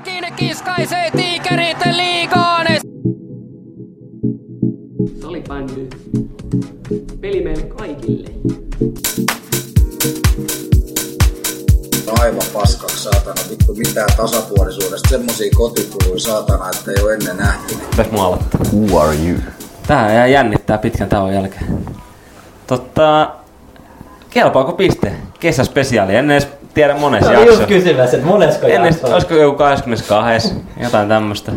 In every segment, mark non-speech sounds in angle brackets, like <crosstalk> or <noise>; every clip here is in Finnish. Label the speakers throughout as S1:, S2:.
S1: Mäkinen kiskaisee tiikerit liigaan.
S2: Salibändy. Peli meille kaikille.
S3: aivan paskaksi saatana, vittu mitään tasapuolisuudesta, semmosia kotikuluja saatana, että ei ole ennen nähty.
S4: Pitäis mua aloittaa.
S5: Who are you?
S4: Tää jää jännittää pitkän tauon jälkeen. Totta, kelpaako piste? Kesäspesiaali, en edes tiedä monessa
S6: Mä olin just
S4: jakso.
S6: kysymässä, että monesko
S4: En edes,
S6: jakso.
S4: olisiko joku 22, jotain tämmöstä.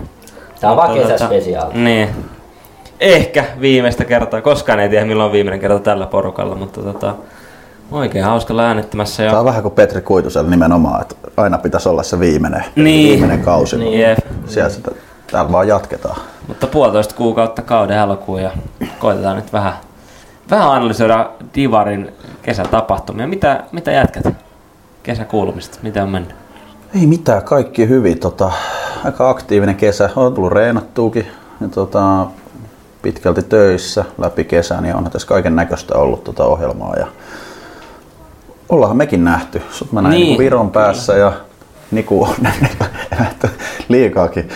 S6: Tää on vaan
S4: Mutta tota-
S6: kesäspesiaali.
S4: Niin. Ehkä viimeistä kertaa. Koskaan ei tiedä milloin on viimeinen kerta tällä porukalla, mutta tota, oikein hauska olla äänettämässä.
S5: Tämä on
S4: Ja...
S5: vähän kuin Petri Kuitusella nimenomaan, että aina pitäisi olla se viimeinen,
S4: Niin.
S5: viimeinen kausi.
S6: Niin.
S4: Jep.
S5: Siellä sitä, täällä vaan jatketaan.
S4: Mutta puolitoista kuukautta kauden alkuun ja koitetaan nyt vähän, vähän analysoida Divarin kesätapahtumia. Mitä, mitä jätkät kesäkuulumista? Mitä on mennyt?
S5: Ei mitään, kaikki hyvin. Tota, aika aktiivinen kesä. On tullut reenattuukin ja tota, pitkälti töissä läpi kesän ja onhan tässä kaiken näköistä ollut tota ohjelmaa. Ja ollaanhan mekin nähty. Sut mä näin
S4: Niin.
S5: niin. Viron päässä ja Niku on nähty <laughs> liikaakin.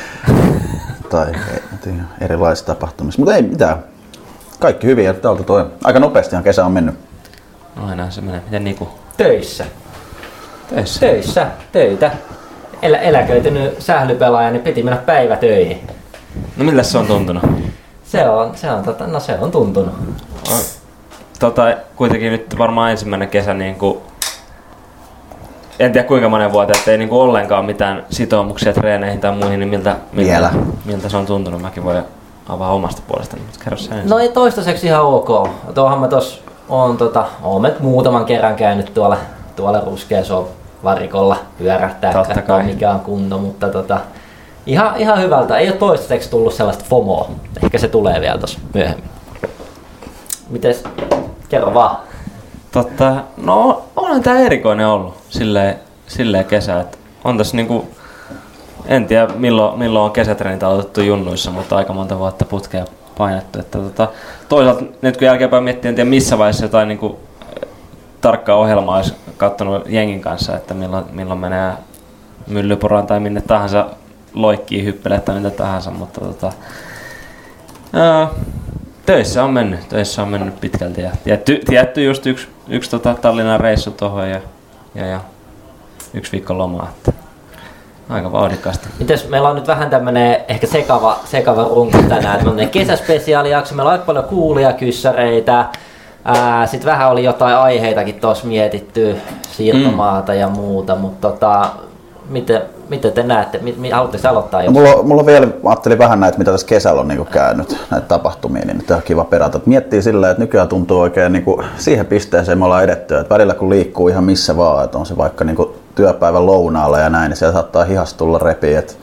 S5: tai erilaisissa tapahtumissa. Mutta ei mitään. Kaikki hyvin ja täältä toi. Aika nopeastihan kesä on mennyt.
S4: Aina se menee. Miten Niku?
S6: Töissä.
S4: Töissä.
S6: Töissä. Töitä. Elä, eläköitynyt sählypelaaja, niin piti mennä päivätöihin.
S4: No miltä se on tuntunut?
S6: Se on, se on, tota, no se on tuntunut.
S4: Tota, kuitenkin nyt varmaan ensimmäinen kesä niin kuin, en tiedä kuinka monen vuoteen, että ei niin kuin ollenkaan mitään sitoumuksia treeneihin tai muihin, niin miltä, miltä,
S5: Vielä.
S4: miltä se on tuntunut? Mäkin voin avaa omasta puolestani, mutta kerro ensin.
S6: No ei toistaiseksi ihan ok. Tuohan mä tos on tota, oon muutaman kerran käynyt tuolla, tuolla ruskeaso varikolla pyörähtää,
S4: Totta
S6: katsoa
S4: kai.
S6: mikä on kunto, mutta tota, ihan, ihan hyvältä. Ei ole toistaiseksi tullut sellaista FOMOa. Ehkä se tulee vielä tuossa myöhemmin. Mites? Kerro vaan.
S4: Totta, no on tää erikoinen ollut silleen, silleen kesä, että on tässä niinku, en tiedä milloin, milloin on kesätreenit aloitettu junnuissa, mutta aika monta vuotta putkea painettu. Että tota, toisaalta nyt kun jälkeenpäin miettii, en tiedä missä vaiheessa jotain niinku, tarkkaa ohjelmaa olisi kattonut jengin kanssa, että milloin, milloin menee myllyporaan tai minne tahansa loikkii hyppelee tai mitä tahansa, mutta tota, ää, töissä on mennyt, töissä on mennyt pitkälti ja tietty, tietty just yksi, yksi tota Tallinnan reissu tuohon ja, ja, ja, yksi viikko lomaa, että aika vauhdikkaasti.
S6: Mites meillä on nyt vähän tämmönen ehkä sekava, sekava runko tänään. On kesäspesiaalijakso, meillä on aika paljon kuulia kyssäreitä. Sitten vähän oli jotain aiheitakin tuossa mietitty, siirtomaata ja muuta, mutta tota, miten, miten te näette, haluatteko aloittaa
S5: No, mulla, mulla vielä, ajattelin vähän näitä, mitä tässä kesällä on niinku käynyt, näitä tapahtumia, niin nyt on kiva perata. Et Miettii silleen, että nykyään tuntuu oikein niinku siihen pisteeseen me ollaan edetty, että välillä kun liikkuu ihan missä vaan, että on se vaikka niinku työpäivän lounaalla ja näin, niin siellä saattaa hihasta tulla repi, että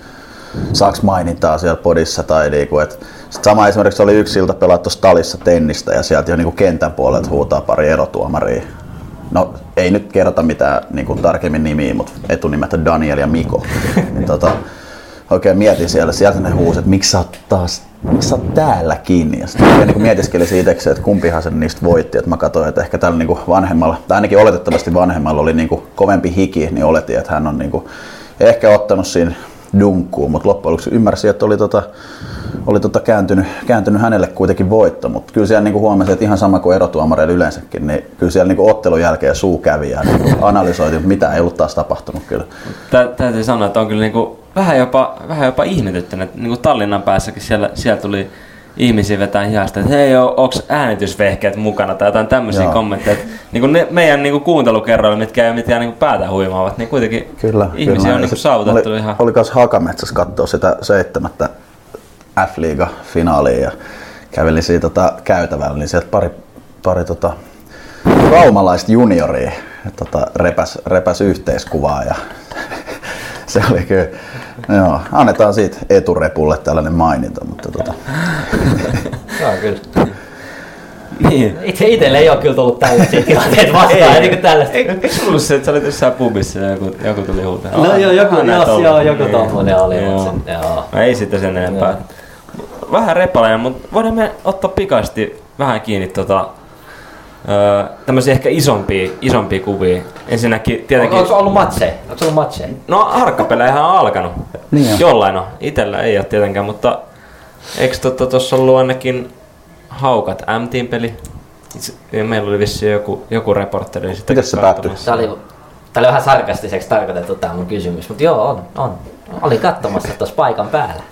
S5: saaks mainintaa siellä podissa tai niinku, että sama esimerkiksi oli yksi ilta pelaa tuossa talissa tennistä ja sieltä jo niinku kentän puolelta huutaa pari erotuomaria. No ei nyt kerrota mitään niin kuin tarkemmin nimiä, mutta etunimeltä Daniel ja Miko. <laughs> niin, tota, oikein mietin siellä, sieltä ne huusi, että miksi sä oot taas, miksi sä oot täällä kiinni. Ja sitten niin mietiskeli siitä, että kumpihan sen niistä voitti. Et mä katsoin, että ehkä tällä niin kuin vanhemmalla, tai ainakin oletettavasti vanhemmalla oli niin kuin kovempi hiki, niin oletin, että hän on niin kuin ehkä ottanut siinä dunkkuun, mutta loppujen lopuksi ymmärsin, että oli, tota, oli tota kääntynyt, kääntynyt hänelle kuitenkin voitto, mutta kyllä siellä niinku huomasin, että ihan sama kuin erotuomareilla yleensäkin, niin kyllä siellä niinku ottelun jälkeen suu kävi ja niinku analysoitiin, mutta mitä ei ollut taas tapahtunut kyllä.
S4: Tä, täytyy sanoa, että on kyllä niinku vähän jopa, vähän jopa ihmetyttänyt, että niinku Tallinnan päässäkin siellä, siellä tuli ihmisiä vetää hihasta, että hei, o- onks äänitysvehkeet mukana tai jotain tämmöisiä
S5: Joo.
S4: kommentteja. Että niinku ne, meidän niinku kuuntelukerroilla, mitkä ei mitään niinku päätä huimaavat, niin kuitenkin
S5: Kyllä.
S4: ihmisiä
S5: kyllä.
S4: on niinku
S5: Se-
S4: saavutettu
S5: oli,
S4: ihan...
S5: Oli myös Hakametsässä katsoa sitä seitsemättä F-liiga-finaalia ja kävelin siitä tota, käytävällä, niin sieltä pari, pari tota, raumalaista junioria tota, repäs, repäs yhteiskuvaa ja <laughs> se oli kyllä, joo, annetaan siitä eturepulle tällainen maininta, mutta tota, <laughs>
S6: Joo, kyllä.
S4: Niin.
S6: Itse itselle ei ole kyllä tullut tällaisia <laughs> tilanteita vastaan, niin kuin tällaista.
S4: Eikö ollut se, että sä olit jossain pubissa ja joku, joku tuli huutaa?
S6: No joo, joku, joo, joku
S4: Niin.
S6: tommonen oli,
S4: Joo.
S6: mutta sen, joo.
S4: No ei sitten sen enempää.
S6: Joo.
S4: Vähän repaleja, mutta voidaan me ottaa pikaisesti vähän kiinni tota, öö, tämmöisiä ehkä isompia, isompia kuvia ensinnäkin tietenkin...
S6: Onko ollut matseja? Onko ollut matseja?
S4: No harkkapelejähän on alkanut.
S5: Niin on.
S4: Jollain on. Itellä ei ole tietenkään, mutta eikö tuossa tota, ollut ainakin Haukat MTin peli? Ja Meillä oli vissiin joku, joku reporteri sitä
S5: Miten se päättyi?
S6: Tämä oli, tää oli vähän sarkastiseksi tarkoitettu tämä mun kysymys, mutta joo, on, on. Olin katsomassa tuossa paikan päällä.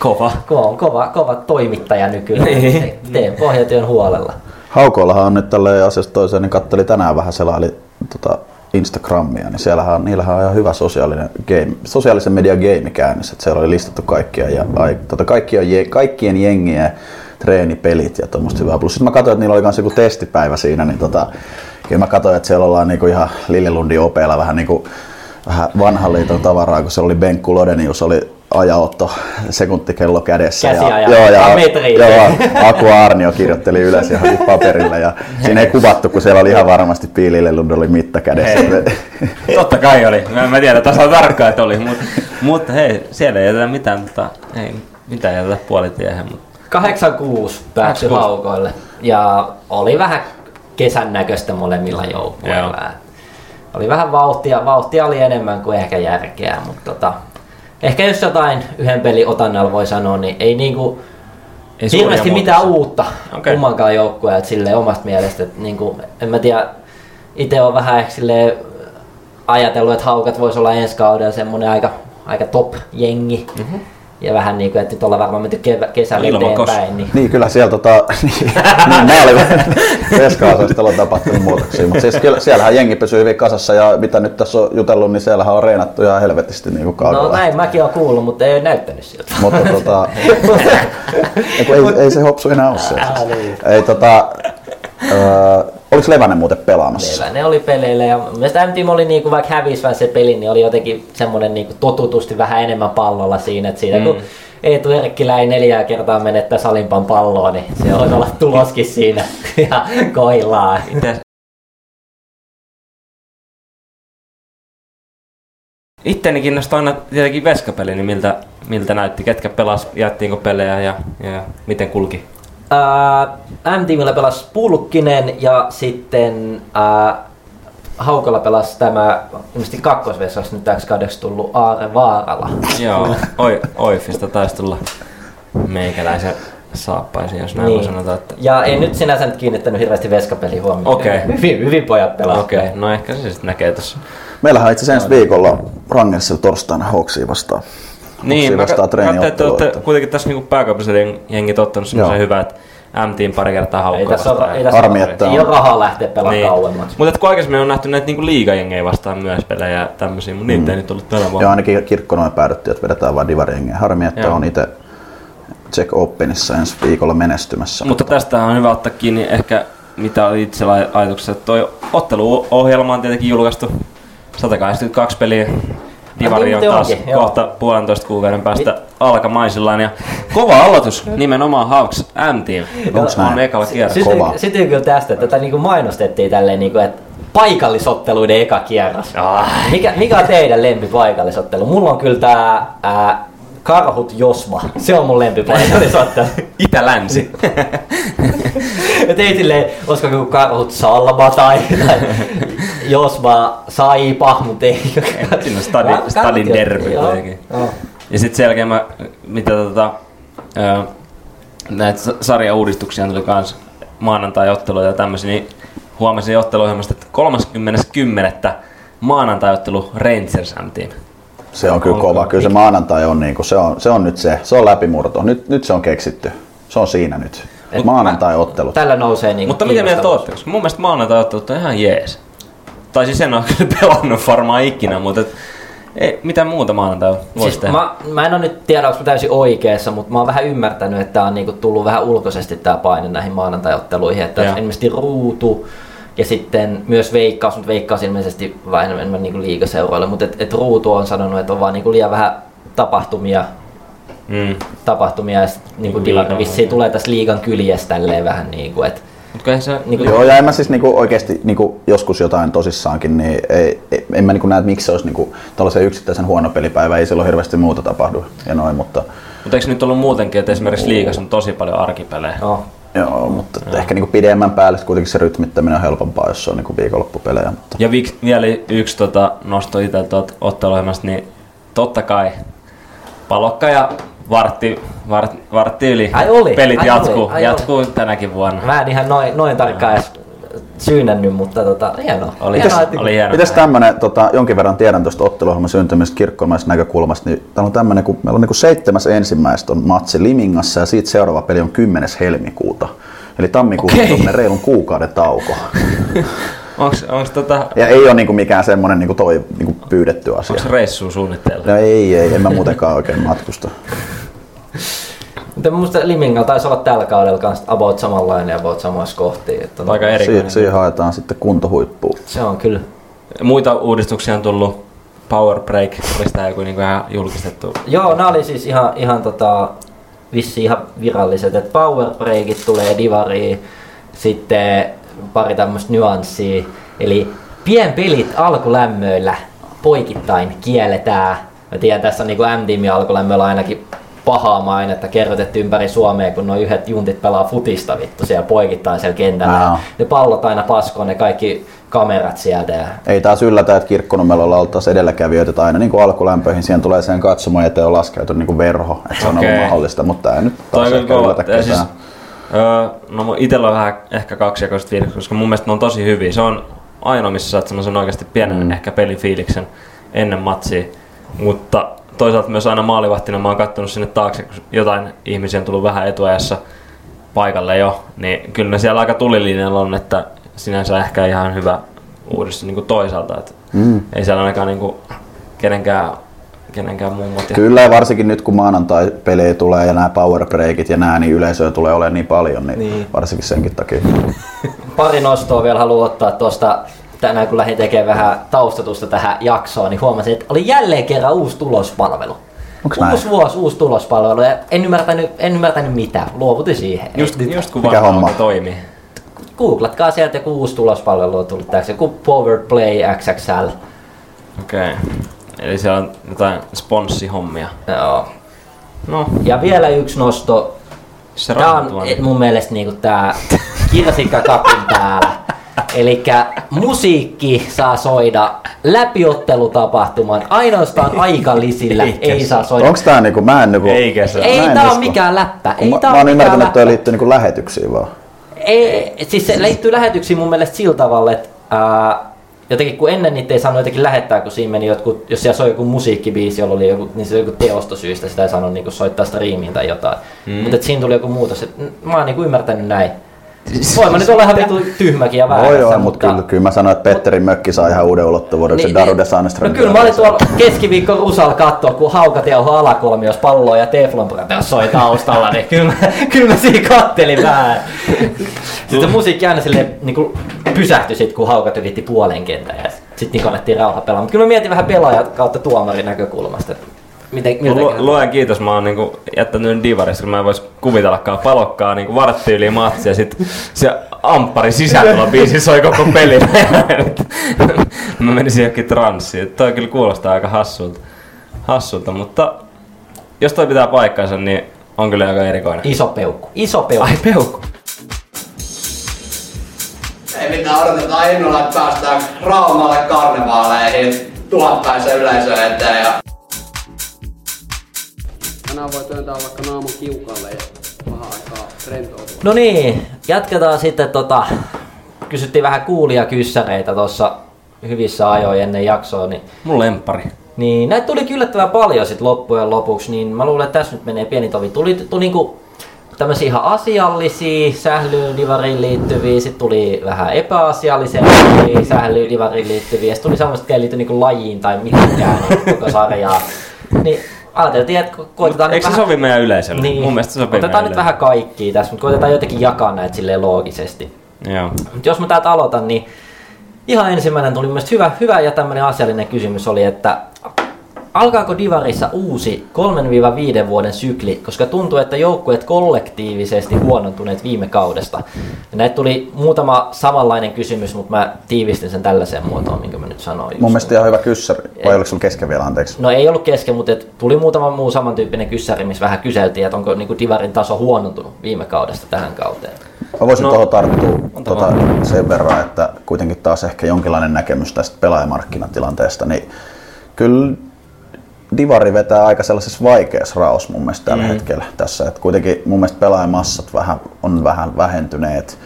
S4: Kova.
S6: Ko on kova, kova toimittaja nykyään.
S4: Niin.
S6: Teen pohjatyön huolella.
S5: Haukoillahan on nyt tälle asiasta toiseen, niin kattelin tänään vähän selaili tota Instagramia, niin siellähän on, niillähän on ihan hyvä sosiaalinen game, sosiaalisen median game käynnissä. Että siellä oli listattu kaikkia ja ai, tota, kaikkien, je- kaikkien jengien treenipelit ja tuommoista hyvää. Plus sitten mä katsoin, että niillä oli myös joku testipäivä siinä, niin tota, kyllä mä katsoin, että siellä ollaan niinku ihan Lillelundin opeilla vähän niinku vähän vanhan liiton tavaraa, kun se oli Benkku Lodenius, oli ajaotto sekuntikello kädessä.
S6: Käsiaja.
S5: joo, ja, joo, Aku Arnio kirjoitteli ylös johonkin paperille ja siinä ei kuvattu, kun siellä oli ihan varmasti piilille oli mitta kädessä.
S4: Totta kai oli. Mä en mä tiedä tasan tarkkaan, että oli. Mutta, mutta hei, siellä ei jätetä mitään, mutta ei mitään jätetä puolitiehen. Mutta
S6: 86 päättyi
S4: 86.
S6: haukoille. Ja oli vähän kesän näköistä molemmilla joukkueilla. Oli vähän vauhtia, vauhtia oli enemmän kuin ehkä järkeä, mutta tota, ehkä jos jotain yhden pelin otannalla voi sanoa, niin ei niinku
S4: ei
S6: hirveästi mitään uutta okay. kummankaan joukkueelta silleen omasta mielestä. Että niinku, en mä tiedä, itse on vähän ehkä silleen ajatellut, että haukat voisi olla ensi kaudella semmonen aika, aika top-jengi. Mm-hmm. Ja vähän niinku, että nyt ollaan varmaan menty kevä, kesällä eteenpäin. Niin
S5: Niin, kyllä siellä tota, <laughs> niin, niin, mä olin veska on tapahtunut muutoksia, mutta siis kyllä, siellähän jengi pysyy hyvin kasassa ja mitä nyt tässä on jutellut, niin siellähän on reenattu ihan helvetisti niin kuin kaudella.
S6: No näin mäkin olen kuullut, mutta ei ole näyttänyt siltä.
S5: Mutta tota, <laughs> ei, ei, se hopsu enää ole se.
S6: Niin.
S5: Ei tota, öö, oliko Levänen muuten pelaamassa?
S6: Ne oli peleillä ja mun mielestä MTM oli niinku, vaikka hävisi vähän se peli, niin oli jotenkin semmoinen niinku totutusti vähän enemmän pallolla siinä, että siitä mm. kun Eetu Erkkilä ei neljää kertaa menettää salimpan palloa, niin se on olla tuloskin siinä <laughs> ja.
S4: Mites? Itteni kiinnostaa aina tietenkin veskapeli, niin miltä, miltä näytti, ketkä pelas, jaettiinko pelejä ja, ja miten kulki.
S6: Ää, M-tiimillä pelasi Pulkkinen ja sitten ää, Haukalla pelasi tämä ilmeisesti kakkosvessassa nyt täksi kaudeksi tullut Aare Vaarala.
S4: Joo, oi, Oifista taisi tulla meikäläisen saappaisiin, jos näin niin. voi sanota. Että...
S6: Ja ei nyt sinänsä nyt kiinnittänyt hirveästi veskapeliin huomioon.
S4: Okei.
S6: Hyvin, hyvin pojat pelaa.
S4: Okei, okay. no ehkä se sitten näkee tossa.
S5: Meillähän on itse asiassa ensi viikolla Rangersilla torstaina Hawksia vastaan.
S4: Niin, mä katsoin, että olette kuitenkin tässä niinku pääkaupunkiseudun jengi tottunut semmoisen
S5: Joo.
S4: hyvä, että MTin pari kertaa haukkaa vastaan.
S6: ei tässä
S5: Harmi,
S6: ei
S5: on-
S6: ole rahaa lähteä pelaamaan
S4: Niin.
S6: kauemmaksi.
S4: Mutta kun aikaisemmin on nähty näitä niinku liigajengejä vastaan myös pelejä ja tämmöisiä, mutta niitä ei nyt tullut tänä
S5: Ja
S4: vuonna.
S5: ainakin kirkkonoin päädyttiin, että vedetään vain divariengiä. Harmi, että
S4: Joo.
S5: on itse Czech Openissa ensi viikolla menestymässä.
S4: Mutta tästä on hyvä ottaa kiinni ehkä mitä oli itsellä aj- ajatuksessa, että toi otteluohjelma on tietenkin julkaistu 182 peliä. Divari on
S6: niin,
S4: taas
S6: onkin, joo.
S4: kohta puolentoista kuukauden päästä alkamaisillaan ja kova aloitus nimenomaan Hawks M-team.
S5: Onks
S4: on ekalla kierros.
S6: Sytyy, kyllä tästä, että tätä niinku mainostettiin tälleen, niinku, että paikallisotteluiden eka kierros. Mikä, mikä on teidän lempipaikallisottelu? Mulla on kyllä tää ää, Karhut Josma. Se on mun lempipaikallisottelu. <laughs>
S4: Itä-länsi. <laughs>
S6: Et ei silleen, olisiko joku Karhut Salma tai, tai Josma Saipa, mutta ei.
S4: Siinä on stadi, stadin derby
S6: joo,
S4: kuitenkin.
S6: joo.
S4: Ja sitten sen jälkeen mä, mitä tota, näitä sa- sarjauudistuksia tuli kans maanantai-otteluja ja tämmöisiä, niin huomasin otteluohjelmasta, että 30.10. maanantai-ottelu Rangers M-team.
S5: Se on kyllä kova. Kyllä se maanantai on, niin kuin, se, on, se on nyt se. Se on läpimurto. Nyt, nyt se on keksitty. Se on siinä nyt.
S6: Et
S5: Maanantai-ottelut.
S6: Tällä nousee niinku
S4: Mutta mitä mieltä olette? Mun mielestä maanantai-ottelut on ihan jees. Tai siis en ole <laughs> kyllä pelannut varmaan ikinä, mutta et, ei, mitä muuta maanantai voisi
S6: Siis
S4: tehdä?
S6: mä, mä en ole nyt tiedä, onko mä täysin oikeassa, mutta mä oon vähän ymmärtänyt, että tää on niinku tullut vähän ulkoisesti tää paine näihin maanantai-otteluihin. Että
S4: Joo.
S6: ilmeisesti ruutu ja sitten myös veikkaus, mutta veikkaus ilmeisesti vähän enemmän niinku liigaseuroille, mutta et, et ruutu on sanonut, että on vaan niinku liian vähän tapahtumia
S4: Mm.
S6: tapahtumia ja niinku
S4: Liigan-
S6: Divan vissiin tulee tässä liigan kyljessä tälleen vähän niinku, että
S4: Mutta eihän se...
S6: niinku,
S5: Joo, ja en mä siis niinku oikeasti niinku joskus jotain tosissaankin, niin ei, ei, en mä niinku näe, että miksi se olisi niinku tällaisen yksittäisen huono pelipäivä, ei silloin hirveästi muuta tapahdu ja noin, mutta
S4: Mutta eikö nyt ollut muutenkin, että esimerkiksi liigas on tosi paljon arkipelejä?
S6: no,
S5: Joo, mutta no. ehkä niinku pidemmän päälle kuitenkin se rytmittäminen on helpompaa, jos se on niinku viikonloppupelejä. Mutta...
S4: Ja vik, vielä yksi tota, nosto itse tuolta otteluohjelmasta, niin totta kai palokka ja vartti, vart, vartti yli
S6: Ai oli,
S4: pelit
S6: ai
S4: jatkuu,
S6: oli, ai
S4: jatkuu oli. tänäkin vuonna.
S6: Mä en ihan noin, noin tarkkaan edes syynännyt, mutta tota, hienoa.
S4: Oli,
S6: hienoa,
S4: hienoa,
S6: että-
S4: oli hienoa.
S5: Mites tämmönen, tota, jonkin verran tiedän tuosta otteluohjelman syntymisestä kirkkomaisesta näkökulmasta, niin täällä on tämmönen, kun meillä on niinku seitsemäs ensimmäistä on matsi Limingassa ja siitä seuraava peli on 10. helmikuuta. Eli tammikuussa
S4: Okei.
S5: on reilun kuukauden tauko. <laughs>
S4: Onks, onks, tota,
S5: Ja ei ole niinku mikään semmonen niinku toi niinku pyydetty asia.
S4: onks reissua suunnitteilla?
S5: No ei, ei, en mä muutenkaan oikein matkusta.
S6: Mutta musta Limingal taisi olla tällä kaudella kans about samanlainen about samassa kohtiin. Että
S4: Aika
S5: Si-
S4: erikoinen.
S5: siihen haetaan sitten kuntohuippuun.
S6: Se on kyllä.
S4: Muita uudistuksia on tullut. Power Break, oli sitä joku niinku ihan julkistettu.
S6: Joo, nämä oli siis ihan, ihan tota, vissi ihan viralliset, että power breakit tulee divariin, sitten pari tämmöistä nyanssia, eli pienpelit alkulämmöillä poikittain kielletään. Mä tiedän, tässä on niinku M-tiimin alkulämmöllä ainakin pahaa mainetta kerrotettu ympäri Suomea, kun nuo yhdet juntit pelaa futista vittu siellä poikittain siellä kentällä.
S5: Joo.
S6: Ne pallot aina paskoon, ne kaikki kamerat sieltä. Ja
S5: Ei taas yllätä, että kirkkonumelolla oltaisiin edelläkävijöitä, että aina niin kuin alkulämpöihin siihen tulee sen katsomaan eteen on laskeutunut niin kuin verho, että se on
S4: Okei.
S5: ollut mahdollista, mutta ei nyt taas ehkä yllätä.
S4: Ja
S5: ketään.
S4: siis, öö, no itellä on vähän ehkä kaksijakoiset fiilikset, koska mun mielestä ne on tosi hyviä. Se on ainoa, missä saat semmoisen oikeasti pienen mm. ehkä pelifiiliksen ennen matsia. Mutta toisaalta myös aina maalivahtina mä oon kattonut sinne taakse, kun jotain ihmisiä on tullut vähän etuajassa paikalle jo, niin kyllä ne siellä aika tulilinjalla on, että sinänsä ehkä ihan hyvä uudistus niin kuin toisaalta. Että mm. Ei siellä ainakaan niin kuin kenenkään, kenenkään muun motia.
S5: Kyllä ja varsinkin nyt kun maanantai-pelejä tulee ja nämä power breakit ja nämä, niin yleisöä tulee olemaan niin paljon, niin,
S6: Niin.
S5: niin. varsinkin senkin takia. <laughs>
S6: Pari nostoa vielä haluan ottaa tuosta tänään kun lähdin tekemään vähän taustatusta tähän jaksoon, niin huomasin, että oli jälleen kerran uusi tulospalvelu.
S5: Onks näin?
S6: uusi vuosi, uusi tulospalvelu ja en ymmärtänyt, en ymmärtänyt mitään. Luovutin siihen.
S4: Just, just kun
S5: Mikä homma?
S4: toimii.
S6: Googlatkaa sieltä joku uusi tulospalvelu on tullut täksi, joku Power Play XXL.
S4: Okei. Okay. Eli siellä on jotain sponssihommia.
S6: Joo.
S4: No,
S6: Ja vielä yksi nosto.
S4: se
S6: Tää on et mun mielestä niinku tää kirsikka kapin päällä. Eli musiikki saa soida läpiottelutapahtuman ainoastaan aikalisillä
S4: Eikä
S6: ei saa soida.
S5: Onko tää niinku, mä en niinku...
S4: Eikä se.
S6: Ei
S5: mä en
S6: tää on
S5: usko.
S6: mikään läppä. Ei
S5: mä,
S6: tää
S5: mä
S6: on
S5: oon ymmärtänyt, että toi liittyy niinku lähetyksiin vaan.
S6: Ei, siis se liittyy lähetyksiin mun mielestä sillä tavalla, että ää, jotenkin kun ennen niitä ei saanut jotenkin lähettää, kun siinä meni jotkut, jos siellä soi joku musiikkibiisi, jolla oli joku, niin se oli joku teostosyistä, sitä ei saanut niinku soittaa striimiin tai jotain. Mm. Mutta siinä tuli joku muutos, että mä oon niinku ymmärtänyt näin. Voin mä nyt olla ihan vitu tyhmäkin ja väärässä,
S5: Voi joo, mutta kyllä, kyllä mä sanoin, että Petterin mökki saa ihan uuden ulottuvuuden, niin, se Daru de Sandström.
S6: No kyllä mä olin tuolla keskiviikko Rusalla katsoa, kun Haukat jauho alakolmios palloa ja Teflon soi taustalla, niin kyllä mä, kyllä mä siinä kattelin vähän. Sitten musiikki aina silleen niin kuin pysähtyi sit, kun Haukat ylitti puolen kentän ja sitten niin annettiin rauha pelaamaan. Mutta kyllä mä mietin vähän pelaajat kautta tuomarin näkökulmasta, että miten,
S4: Lu-
S6: miltä
S4: Luen kiitos, mä oon niinku jättänyt divarista, kun mä en vois kuvitellakaan palokkaa niinku vartti yli matsi ja sit se amppari sisätulobiisi soi koko pelin. <laughs> mä menisin johonkin transsiin. Toi kyllä kuulostaa aika hassulta. hassulta, mutta jos toi pitää paikkansa, niin on kyllä aika erikoinen.
S6: Iso peukku. Iso peukku.
S4: Ai peukku.
S7: Ei mitään, odotetaan innolla, että päästään Raumalle karnevaaleihin tuhatpäisen yleisö eteen. Ja
S2: Tänään voi työntää vaikka naamun kiukalle ja vähän aikaa rentoutua.
S6: No niin, jatketaan sitten tota, kysyttiin vähän kuulia kyssäreitä tuossa hyvissä ajoin ennen jaksoa, niin
S4: Mun lempari.
S6: Niin, näitä tuli yllättävän paljon sit loppujen lopuksi, niin mä luulen, että tässä nyt menee pieni tovi. Tuli, tuli niinku tämmöisiä ihan asiallisia sählyyn divariin liittyviä, sitten tuli vähän epäasiallisempia sählyyn divariin liittyviä, sitten tuli semmoista, jotka ei liity niinku lajiin tai mitenkään <laughs> niin koko sarjaa. Niin ajateltiin, että ko- koitetaan
S4: Eikö se
S6: vähän...
S4: sovi meidän yleisölle?
S6: Niin,
S4: Mun mielestä se sopii
S6: otetaan nyt vähän kaikkia tässä, mutta koitetaan jotenkin jakaa näitä silleen loogisesti.
S4: Joo.
S6: Mutta jos mä täältä aloitan, niin ihan ensimmäinen tuli mielestäni hyvä, hyvä ja tämmöinen asiallinen kysymys oli, että alkaako Divarissa uusi 3-5 vuoden sykli, koska tuntuu, että joukkueet kollektiivisesti huonontuneet viime kaudesta. Ja näitä tuli muutama samanlainen kysymys, mutta mä tiivistin sen tällaiseen muotoon, minkä mä nyt sanoin.
S5: Mun mielestä ihan hyvä kyssäri. Vai oliko sulla kesken vielä, anteeksi?
S6: No ei ollut kesken, mutta et tuli muutama muu samantyyppinen kyssäri, missä vähän kyseltiin, että onko niinku Divarin taso huonontunut viime kaudesta tähän kauteen.
S5: Mä voisin
S4: No,
S5: tuohon tarttua
S4: anta
S5: tota, sen verran, että kuitenkin taas ehkä jonkinlainen näkemys tästä pelaajamarkkinatilanteesta, niin kyllä Divari vetää aika sellaisessa vaikeassa raos mun mielestä tällä mm. hetkellä tässä. Että kuitenkin mun mielestä pelaajamassat vähän, on vähän vähentyneet.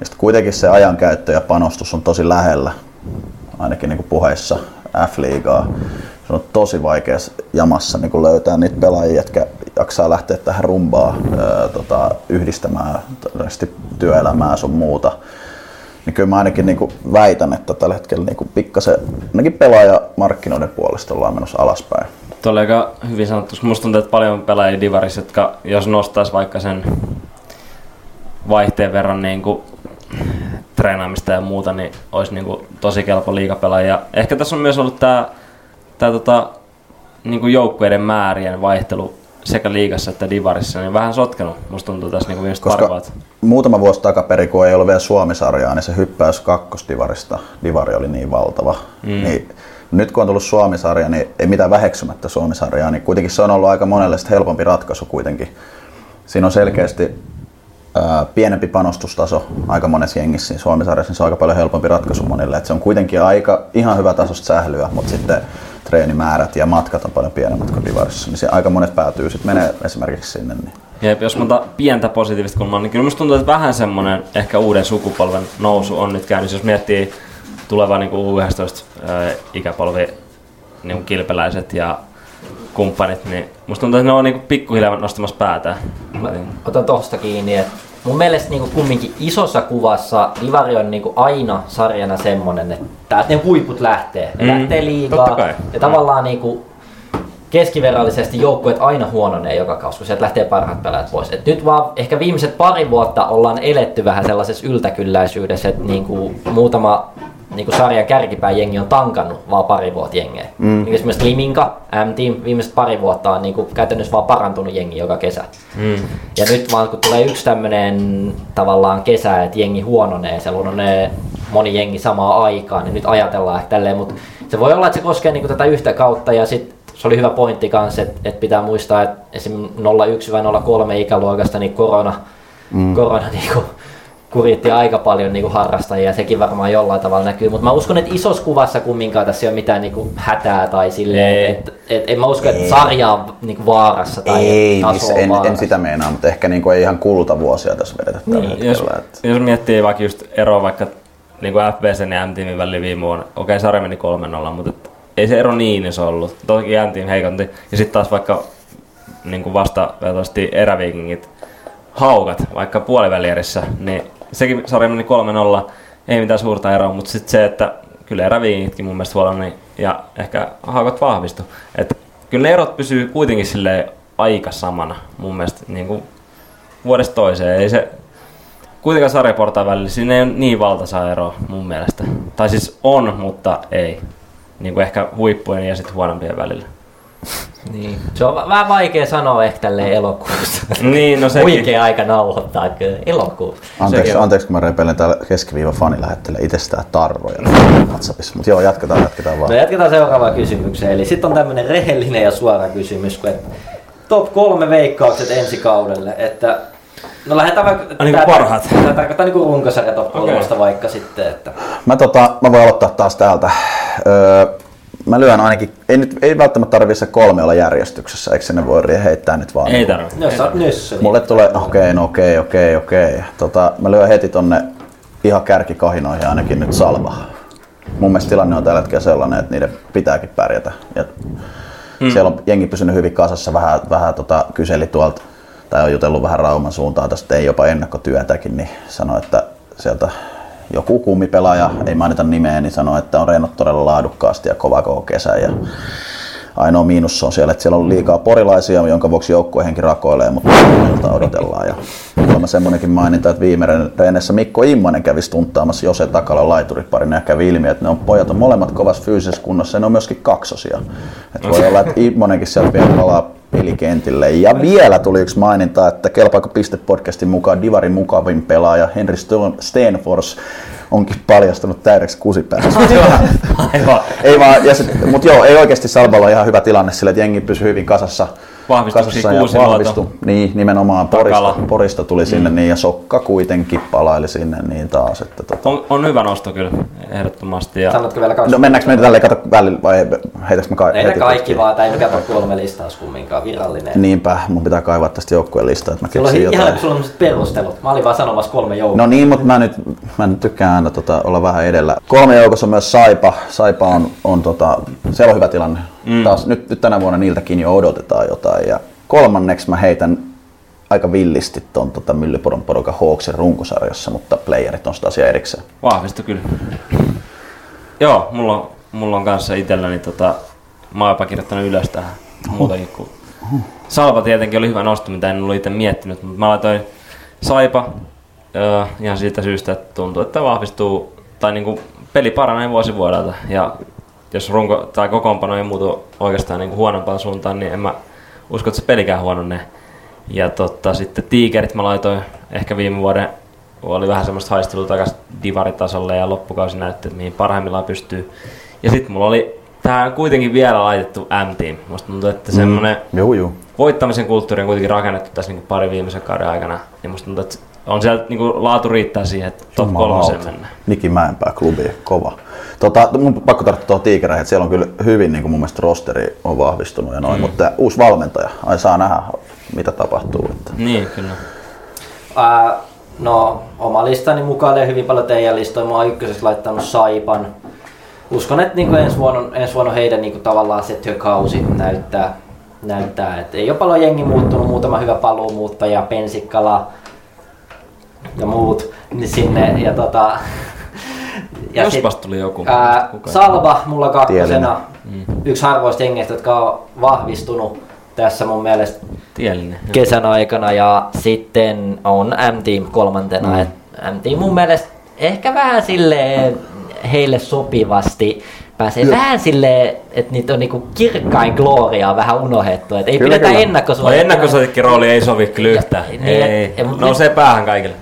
S5: Ja sitten kuitenkin se ajankäyttö ja panostus on tosi lähellä, ainakin niin kuin puheissa F-liigaa. Se on tosi vaikea jamassa niin kuin löytää niitä pelaajia, jotka jaksaa lähteä tähän rumbaa ää, tota, yhdistämään työelämää sun muuta. Niin kyllä mä ainakin niin kuin väitän, että tällä hetkellä niin kuin pikkasen, ainakin pelaajamarkkinoiden puolesta ollaan menossa alaspäin.
S4: Tuo oli aika hyvin sanottu, koska musta tuntuu, että paljon pelaajia Divarissa, jotka jos nostaisi vaikka sen vaihteen verran niin kuin treenaamista ja muuta, niin olisi niin kuin tosi kelpo liigapelaaja. Ehkä tässä on myös ollut tämä, tämä tota, niin kuin joukkueiden määrien vaihtelu sekä liigassa että divarissa, niin vähän sotkenut. Musta tuntuu tässä niin viimeiset
S5: Koska
S4: vuotta.
S5: muutama vuosi takaperin, kun ei ollut vielä Suomi-sarjaa, niin se hyppäys kakkosdivarista, divari oli niin valtava. Mm. Niin, nyt kun on tullut Suomi-sarja, niin ei mitään väheksymättä Suomi-sarjaa, niin kuitenkin se on ollut aika monelle helpompi ratkaisu kuitenkin. Siinä on selkeästi ää, pienempi panostustaso aika monessa jengissä siinä Suomi-sarjassa, niin se on aika paljon helpompi ratkaisu monille. Et se on kuitenkin aika ihan hyvä tasosta sählyä, mutta sitten treenimäärät ja matkat on paljon pienemmät kuin divarissa, niin se aika monet päätyy sitten menee esimerkiksi sinne. Niin.
S4: Jep, jos mä otan pientä positiivista kulmaa, niin kyllä musta tuntuu, että vähän semmoinen ehkä uuden sukupolven nousu on nyt käynnissä. Jos miettii tulevaa niin U11-ikäpolvi niin kilpeläiset ja kumppanit, niin musta tuntuu, että ne on niin pikkuhiljaa nostamassa päätään.
S6: Otan tosta kiinni, että mun mielestä niinku kumminkin isossa kuvassa Divari on niinku aina sarjana semmonen, että täältä ne huiput lähtee. Ne
S4: Mm,
S6: lähtee
S4: kai.
S6: Ja tavallaan niinku keskiverrallisesti joukkueet aina huononee joka kausi, kun sieltä lähtee parhaat pelaajat pois. Et nyt vaan ehkä viimeiset pari vuotta ollaan eletty vähän sellaisessa yltäkylläisyydessä, että niinku muutama niinku sarjan kärkipään jengi on tankannut vaan pari vuotta jengeä. Mm. Niin esimerkiksi Liminka, M-Team, viimeiset pari vuotta on niinku käytännössä vaan parantunut jengi joka kesä.
S4: Mm.
S6: Ja nyt vaan kun tulee yksi tämmönen tavallaan kesä, että jengi huononee, se huononee moni jengi samaan aikaan, niin nyt ajatellaan ehkä tälleen, mutta se voi olla, että se koskee niinku tätä yhtä kautta ja sitten se oli hyvä pointti kanssa, että, että pitää muistaa, että esim. 01 vai 03 ikäluokasta niin korona, mm. korona niinku kuritti aika paljon niinku harrastajia ja sekin varmaan jollain tavalla näkyy, mutta mä uskon, että isossa kuvassa kumminkaan tässä ei ole mitään niinku hätää tai silleen,
S4: Ei.
S6: että et, en mä usko, että sarja on niinku vaarassa tai
S5: Ei,
S6: taso
S5: missä,
S6: on
S5: en, en
S6: vaarassa.
S5: sitä meinaa, mutta ehkä niinku ei ihan kultavuosia tässä vedetä tällä
S6: Niin,
S5: hetkellä.
S4: Jos,
S5: että-
S4: jos miettii vaikka just eroa vaikka niin kuin FBCn ja M-Teamin välillä viime vuonna, okei sarja meni 3-0, mutta ei se ero niin iso ollut. Toki M-Team heikonti. Ja sitten taas vaikka niin kuin vastaveltoisesti eräviikingit haukat, vaikka puolivälierissä, niin sekin sarja meni 3-0, ei mitään suurta eroa, mutta sitten se, että kyllä eräviikingitkin mun mielestä huolella, niin, ja ehkä haukat vahvistu. Et kyllä ne erot pysyy kuitenkin silleen aika samana mun mielestä niin kuin vuodesta toiseen. Ei se, kuitenkaan sarjaportaan välillä, siinä ei ole niin valtaisa ero mun mielestä. Tai siis on, mutta ei. Niin kuin ehkä huippujen ja sitten huonompien välillä.
S6: Niin. Se on vähän vaikea sanoa ehkä tälleen elokuussa.
S4: Niin, no sekin.
S6: Oikea aika nauhoittaa kyllä elokuussa.
S5: Anteeksi,
S4: Sekin
S5: anteeksi, kun mä repeilen täällä keskiviiva fani lähettelee itsestään tarroja WhatsAppissa. Mutta joo, jatketaan, jatketaan vaan.
S6: No jatketaan seuraavaan kysymykseen. Eli sitten on tämmönen rehellinen ja suora kysymys, kun top kolme veikkaukset ensi kaudelle. Että No lähdetään vaikka...
S4: Ai niinku
S6: tää-
S4: parhaat?
S6: Tää tarkoittaa niinku runkosarja top kolmosta vaikka sitten, että...
S5: Mä, tota, mä voin aloittaa taas täältä. Öö, mä lyön ainakin, ei, nyt, ei välttämättä tarvitse se kolme olla järjestyksessä, eikö sinne voi heittää nyt vaan?
S4: Ei tarvitse.
S6: No jos sä oot nyssy, niin...
S5: Mulle tulee, okei, okay, no okei, okay, okei, okay, okei. Okay. Tota, mä lyön heti tonne ihan kärkikahinoihin ainakin nyt salva. Mun mielestä tilanne on tällä hetkellä sellainen, että niiden pitääkin pärjätä. Ja mm. Siellä on jengi pysynyt hyvin kasassa, vähän, vähän tota, kyseli tuolta, tai on jutellut vähän Rauman suuntaan, tästä tein jopa ennakkotyötäkin, niin sanoi, että sieltä joku kummipelaaja, ei mainita nimeä, niin sanoi, että on reenot todella laadukkaasti ja kova koko kesä. Ja Ainoa miinus on siellä, että siellä on liikaa porilaisia, jonka vuoksi joukkuehenki rakoilee, mutta miltä odotellaan. Ja on semmoinenkin maininta, että viime reenessä Mikko Immonen kävi stunttaamassa Jose Takalan laituriparina ja kävi ilmi, että ne on pojat on molemmat kovassa fyysisessä kunnossa ja ne on myöskin kaksosia. Että voi olla, että Immonenkin sieltä vielä palaa pelikentille. Ja vielä tuli yksi maininta, että Kelpaako Piste-podcastin mukaan Divarin mukavin pelaaja Henry Stenfors onkin paljastunut täydeksi kusipäässä. <laughs>
S4: Aivan.
S5: ei vaan, ja sit, mut joo, ei oikeasti Salballa ihan hyvä tilanne sillä, että jengi pysyy hyvin kasassa.
S4: Vahvistuksia
S5: kasassa ja
S4: Kuusiluoto.
S5: vahvistui. Niin, nimenomaan Porista. Porista tuli sinne niin, ja Sokka kuitenkin palaili sinne niin taas. Että tota.
S4: On, on hyvä nosto kyllä, ehdottomasti. Ja
S6: Sanotko vielä kaksi?
S5: No mennäänkö me tälleen kato välillä vai heitäks me ka-
S6: Ei ne
S5: heti
S6: kaikki vaan, tai ei mikään kolme listaus kumminkaan virallinen.
S5: Niinpä, mun pitää kaivaa tästä joukkueen listaa, että mä
S6: Sulla on
S5: keksin
S6: ihan
S5: jotain.
S6: kun sulla on perustelut. Mä olin vaan sanomassa kolme joukkoa.
S5: No niin, mutta mä nyt, mä nyt tykkään aina tota, olla vähän edellä. Kolme joukossa on myös Saipa. Saipa on, on tota, siellä on hyvä tilanne. Mm. Taas, nyt, nyt tänä vuonna niiltäkin jo odotetaan jotain. Ja kolmanneksi mä heitän aika villisti ton tota Myllyporon porukan Hawksin runkosarjassa, mutta playerit on sitä asiaa erikseen.
S4: Vahvistui kyllä. Joo, mulla on, mulla on kanssa itselläni tota, mä oon jopa kirjoittanut ylös tähän muutakin kuin Salpa tietenkin oli hyvä nosto, mitä en ollut itse miettinyt, mutta mä laitoin Saipa öö, ihan siitä syystä, että tuntuu, että vahvistuu, tai niinku peli paranee vuosi vuodelta, ja jos runko tai kokoonpano ei muutu oikeastaan niinku huonompaan suuntaan, niin en mä usko, että se pelikään huononee. Ja totta, sitten Tigerit mä laitoin ehkä viime vuoden, oli vähän semmoista haistelua takaisin divaritasolle ja loppukausi näytti, että mihin parhaimmillaan pystyy. Ja sitten mulla oli tähän kuitenkin vielä laitettu M-team. Musta tuntuu, että semmoinen
S5: Juu, juu.
S4: voittamisen kulttuuri on kuitenkin rakennettu tässä niinku pari viimeisen kauden aikana. Ja musta tuntuu, että on sieltä niinku laatu riittää siihen, että top kolmoseen mennään.
S5: Niki Mäenpää klubi, kova. Tota, mun pakko tarttua tuohon tiikereihin, että siellä on kyllä hyvin niin kuin mun mielestä rosteri on vahvistunut ja noin, mm. mutta uusi valmentaja, ai saa nähdä mitä tapahtuu. Että.
S4: Niin, kyllä.
S6: Ää, no, oma listani mukaan hyvin paljon teidän listoja. Mä oon ykkösessä laittanut Saipan. Uskon, että niinku ensi, vuonna, ensi vuonna heidän niinku tavallaan se työkausi näyttää, näyttää että ei ole paljon jengi muuttunut, muutama hyvä paluumuuttaja, Pensikkala ja muut niin sinne. Ja tota,
S4: Ja
S6: sit-
S4: Jospas tuli joku.
S6: Ää, Salva mulla kakkosena.
S5: Tielinen.
S6: Yksi harvoista jengeistä, jotka on vahvistunut tässä mun mielestä
S4: Tielinen.
S6: kesän aikana ja sitten on M-Team kolmantena. Mm. M-Team mun mielestä ehkä vähän sille heille sopivasti pääsee vähän silleen, että niitä on niinku kirkkain gloria vähän unohdettu. Et ei
S5: Kyllä,
S6: pidetä
S5: kyllä.
S4: No
S6: ennakkosuosikkia.
S4: ennakkosotikki rooli ei sovi kyllä yhtään.
S6: Niin,
S4: ei,
S6: et- mut
S4: nousee päähän kaikille.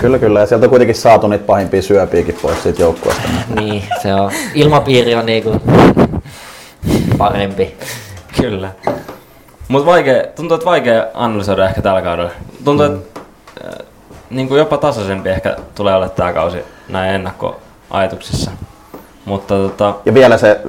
S5: Kyllä, kyllä. Ja sieltä on kuitenkin saatu niitä pahimpia syöpiäkin pois siitä joukkueesta. <laughs>
S6: Niin, se on. Ilmapiiri on niinku parempi.
S4: Kyllä. Mutta vaikea, tuntuu, että vaikea analysoida ehkä tällä kaudella. Tuntuu, että äh, niin kuin jopa tasaisempi ehkä tulee olemaan tämä kausi näin ennakkoajatuksissa. Mutta tota,
S5: Ja vielä se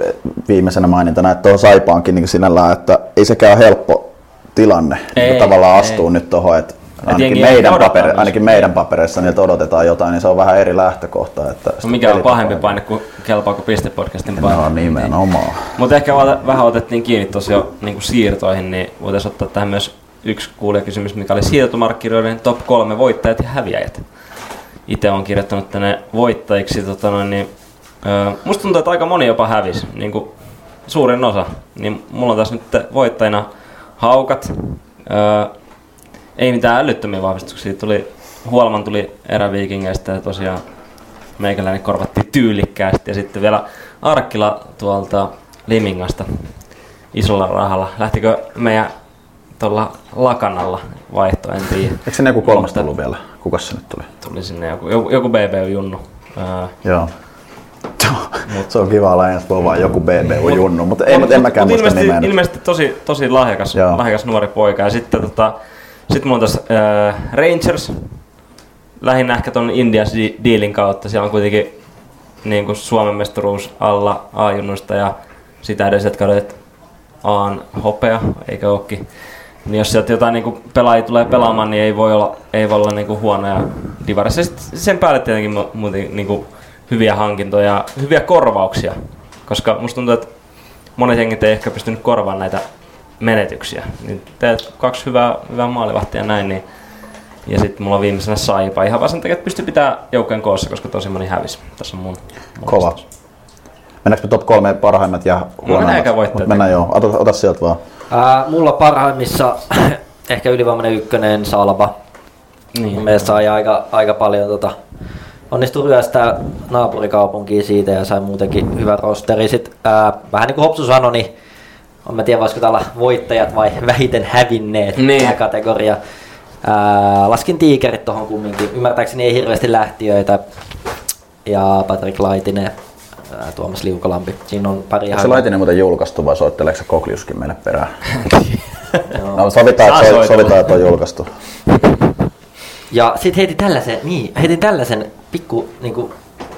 S5: viimeisenä mainintana, että tuohon Saipaankin niin sinällään, että ei sekään ole helppo tilanne
S4: Ei,
S5: niin tavallaan
S4: ei.
S5: astuu nyt tuohon, että ainakin, meidän, paperi, ainakin meidän papereissa niiltä odotetaan jotain, niin se on vähän eri lähtökohta. Että
S4: no mikä on pahempi paine kuin kelpaako pistepodcastin paine.
S5: No nimenomaan.
S4: Mutta ehkä vähän otettiin kiinni tuossa jo niin siirtoihin, niin voitaisiin ottaa tähän myös yksi kuulijakysymys, mikä oli siirtomarkkinoiden top kolme voittajat ja häviäjät. Itse on kirjoittanut tänne voittajiksi, tota noin, niin, ö, musta tuntuu, että aika moni jopa hävisi, niin kuin suurin osa. Niin mulla on tässä nyt voittajina haukat, ö, ei mitään älyttömiä vahvistuksia, tuli, Huolman tuli eräviikingeistä ja tosiaan meikäläinen korvattiin tyylikkäästi ja sitten vielä Arkkila tuolta Limingasta isolla rahalla. Lähtikö meidän tuolla lakanalla vaihto, en tiedä.
S5: Eikö sinne joku kolmas tullut vielä? Kukas se nyt tuli?
S4: Tuli sinne joku, joku, joku BB-junnu. Öö,
S5: Joo. se on kiva olla ensi vaan joku BB Junnu, mutta ei, mut en mäkään muista
S4: ilmeisesti,
S5: nimeä
S4: ilmeisesti tosi, tosi lahjakas,
S5: Joo.
S4: lahjakas nuori poika. Ja sitten tota, sit mulla on tässä äh, Rangers, lähinnä ehkä ton Indias di- dealin kautta. Siellä on kuitenkin niin kuin Suomen mestaruus alla A-junnuista ja sitä edelliset kaudet Aan hopea, eikä ookin. Niin jos sieltä jotain niin pelaajia tulee pelaamaan, niin ei voi olla, ei voi olla niin kuin huonoja divarissa. Sitten sen päälle tietenkin mu- muuten niin kuin hyviä hankintoja, hyviä korvauksia. Koska musta tuntuu, että monet jengit ei ehkä pystynyt korvaamaan näitä menetyksiä. Niin teet kaksi hyvää, hyvää maalivahtia ja näin, niin ja sitten mulla on viimeisenä Saipa. Ihan vaan sen takia, että pystyy pitää joukkojen koossa, koska tosi moni hävisi. Tässä on mun, mun
S5: Kova.
S4: listaus.
S5: Mennäänkö me top kolme parhaimmat ja huonoimmat?
S4: mennäänkö voittajat?
S5: Mut Mennään joo, ota, ota sieltä vaan.
S6: Ää, mulla parhaimmissa <clears throat> ehkä ylivoimainen ykkönen Salva. Niin. Mielestä sai aika, aika paljon tota, onnistui ryöstää naapurikaupunkiin siitä ja sai muutenkin hyvät rosteri. Sitten, ää, vähän niin kuin Hopsu sanoi, niin en mä tiedä voisiko täällä voittajat vai <laughs> vähiten hävinneet
S4: Niin.
S6: tämä kategoria. Ää, laskin tiikerit tohon kumminkin. Ymmärtääkseni ei hirveästi lähtiöitä. Ja Patrick Laitinen, ää, Tuomas Liukalampi. Siinä on pari
S5: Onko se laitinen muuten julkaistu vai soitteleeko se Kokliuskin meille perään? <laughs> No sovitaan,
S4: soitella.
S5: sovitaan, että on julkaistu.
S6: Ja sit heitin tällaisen, niin, heitin tällaisen pikku niinku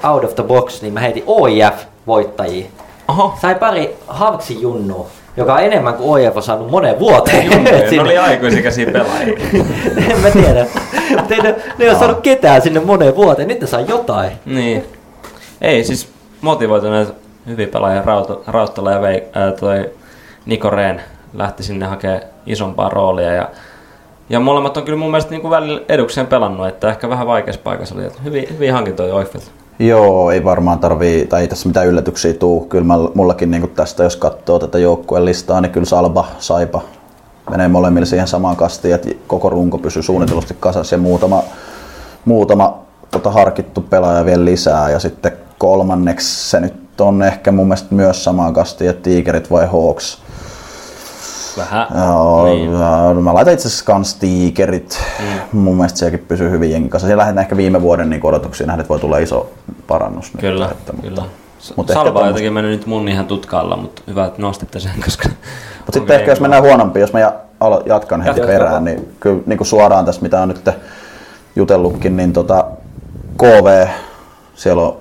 S6: out of the box, niin mä heitin OIF voittajia.
S4: Oho.
S6: Sai pari Havksin junnu, joka on enemmän kuin OIF on saanut monen vuoteen.
S4: Ne <laughs>
S6: sinne.
S4: oli aikuisikäisiä pelaajia. <laughs>
S6: en mä tiedä. Ei ne, ne ei ole saanut ketään sinne moneen vuoteen, nyt ne saa jotain.
S4: Niin. Ei, siis motivoituneet hyviä pelaajia Rauttala ja Vei, ää, toi Niko Rehn lähti sinne hakemaan isompaa roolia ja ja molemmat on kyllä mun mielestä niin kuin välillä edukseen pelannut, että ehkä vähän vaikeassa paikassa oli. Että Hyvin, hyvin hankintoja Oiffilta.
S5: Joo, ei varmaan tarvii, tai ei tässä mitään yllätyksiä tuu. Kyllä mä, mullakin niin tästä, jos katsoo tätä joukkueen listaa, niin kyllä Salba, Saipa menee molemmille siihen samaan kastiin, että koko runko pysyy suunnitellusti kasassa ja muutama, muutama tota, harkittu pelaaja vielä lisää. Ja sitten kolmanneksi se nyt on ehkä mun mielestä myös samaan kastiin, että Tigerit vai Hawks.
S4: Vähän.
S5: Joo,
S4: Niin.
S5: niin. mä laitan itse asiassa kans tiikerit. Mm. Mun mielestä sekin pysyy hyvin jengin kanssa. Siellä lähdetään ehkä viime vuoden niin odotuksiin nähden, että voi tulla iso parannus. nyt,
S4: Kyllä,
S5: että,
S4: kyllä.
S5: Mutta
S4: Mutta Salva on jotenkin mennyt nyt mun ihan tutkaalla, mutta hyvä, että nostitte sen, koska...
S5: Mutta sitten ehkä jos mennään huonompiin, jos mä jatkan heti
S6: Jatka
S5: perään, niin kyllä niin kuin suoraan tässä, mitä on nyt jutellutkin, niin tota, KV, siellä on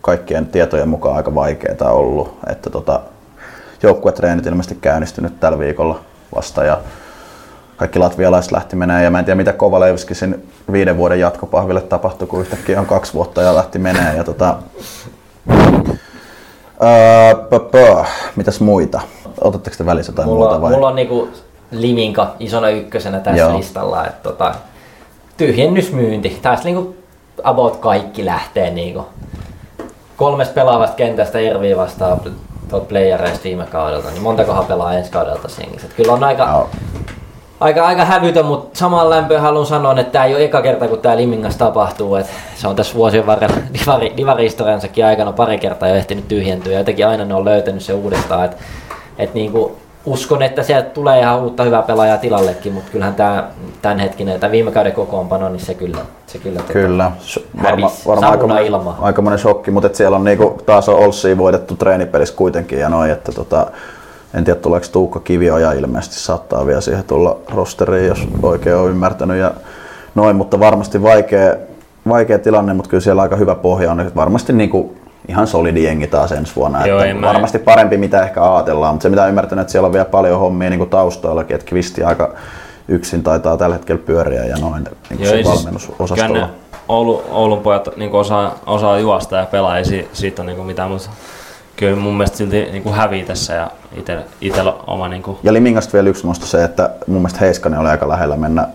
S5: kaikkien tietojen mukaan aika vaikeaa ollut, että tota, joukkuetreenit ilmeisesti käynnistynyt tällä viikolla vasta ja kaikki latvialaiset lähti menee ja mä en tiedä mitä Kovalevski sen viiden vuoden jatkopahville tapahtui, kun yhtäkkiä on kaksi vuotta ja lähti menee ja tota, Öö, pö, pö. Mitäs muita? Otatteko te välissä jotain
S6: Mulla,
S5: muuta vai?
S6: mulla on niinku Liminka isona ykkösenä tässä
S5: Joo.
S6: listalla. Että tota, tyhjennysmyynti. Tässä niinku about kaikki lähtee niinku. Kolmesta pelaavasta kentästä Irviä vastaan tuolta playereista viime kaudelta, niin montakohan pelaa ensi kaudelta Singissä. Et Kyllä on aika,
S5: Joo.
S6: aika, aika hävytön, mutta samaan lämpöön haluan sanoa, että tämä ei ole eka kerta, kun tämä Limingas tapahtuu. Et se on tässä vuosien varrella <laughs> divari, divarihistoriansakin aikana pari kertaa jo ehtinyt tyhjentyä. Ja jotenkin aina ne on löytänyt se uudestaan. Et, et niinku, uskon, että sieltä tulee ihan uutta hyvää pelaajaa tilallekin, mutta kyllähän tämä tämänhetkinen, tämä viime kauden kokoonpano, niin se kyllä, se kyllä, tota,
S5: Kyllä, varma,
S6: hävisi.
S5: varmaan
S6: Sauna
S5: aika, aikamoinen shokki, mutta et siellä on niinku, taas on Olssia voitettu treenipelissä kuitenkin ja noin, että tota, en tiedä tuleeko Tuukka Kivioja ilmeisesti. Saattaa vielä siihen tulla rosteriin, jos oikein on ymmärtänyt ja noin, mutta varmasti vaikea, vaikea tilanne, mutta kyllä siellä aika hyvä pohja on, varmasti niinku ihan solidi jengi taas ensi vuonna,
S4: Joo,
S5: että
S4: en
S5: varmasti parempi mitä ehkä ajatellaan, mutta se mitä ymmärtänyt, että siellä on vielä paljon hommia niinku taustoillakin, että Kvisti aika yksin taitaa tällä hetkellä pyöriä ja noin niin
S4: Joo, siis-
S5: valmennusosastolla.
S4: ne Oulu, Oulun pojat niin osaa, osaa juosta ja pelaa, ei si, siitä ole niin mitään, mutta kyllä mun mielestä silti niin hävii tässä ja itsellä oma niin kuin,
S5: Ja Limingasta vielä yksi muista se, että mun mielestä Heiskanen oli aika lähellä mennä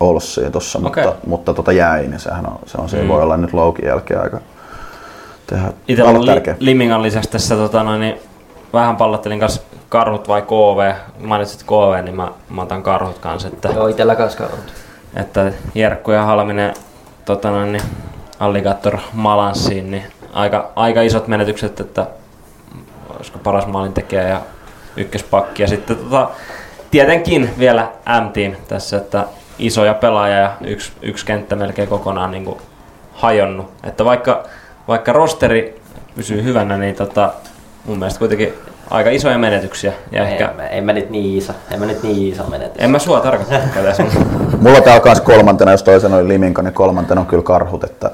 S5: Olssiin tuossa,
S4: Okei.
S5: mutta, mutta tota jäi, niin sehän on, se on siinä
S4: Mm.
S5: voi olla nyt Loukin jälkeen aika tehdä
S4: Itellä
S5: olla
S4: on
S5: tärkeä.
S4: li, Limingan lisäksi tässä tota, noin, niin vähän pallottelin kanssa karhut vai KV. Mainitsit KV, niin mä, mä otan karhut kanssa. Että,
S6: Joo, itellä kanssa karhut.
S4: että Jerkku ja Halminen tota, noin, niin Alligator Malanssiin, niin aika, aika isot menetykset, että olisiko paras maalintekijä ja ykköspakki. Ja sitten tota, tietenkin vielä M-team tässä, että isoja pelaajia ja yksi, yksi kenttä melkein kokonaan niin kuin hajonnut. Että vaikka, vaikka rosteri pysyy hyvänä, niin tota, mun mielestä kuitenkin aika isoja menetyksiä. Ja ehkä,
S6: En, mä- en mä nyt niin iso, en mä nyt niin iso menetys.
S4: en mä sua tarkoittakaan tässä. <laughs>
S5: Mulla täällä kans kolmantena, jos toisen oli Liminka, niin kolmantena on kyllä karhut, että,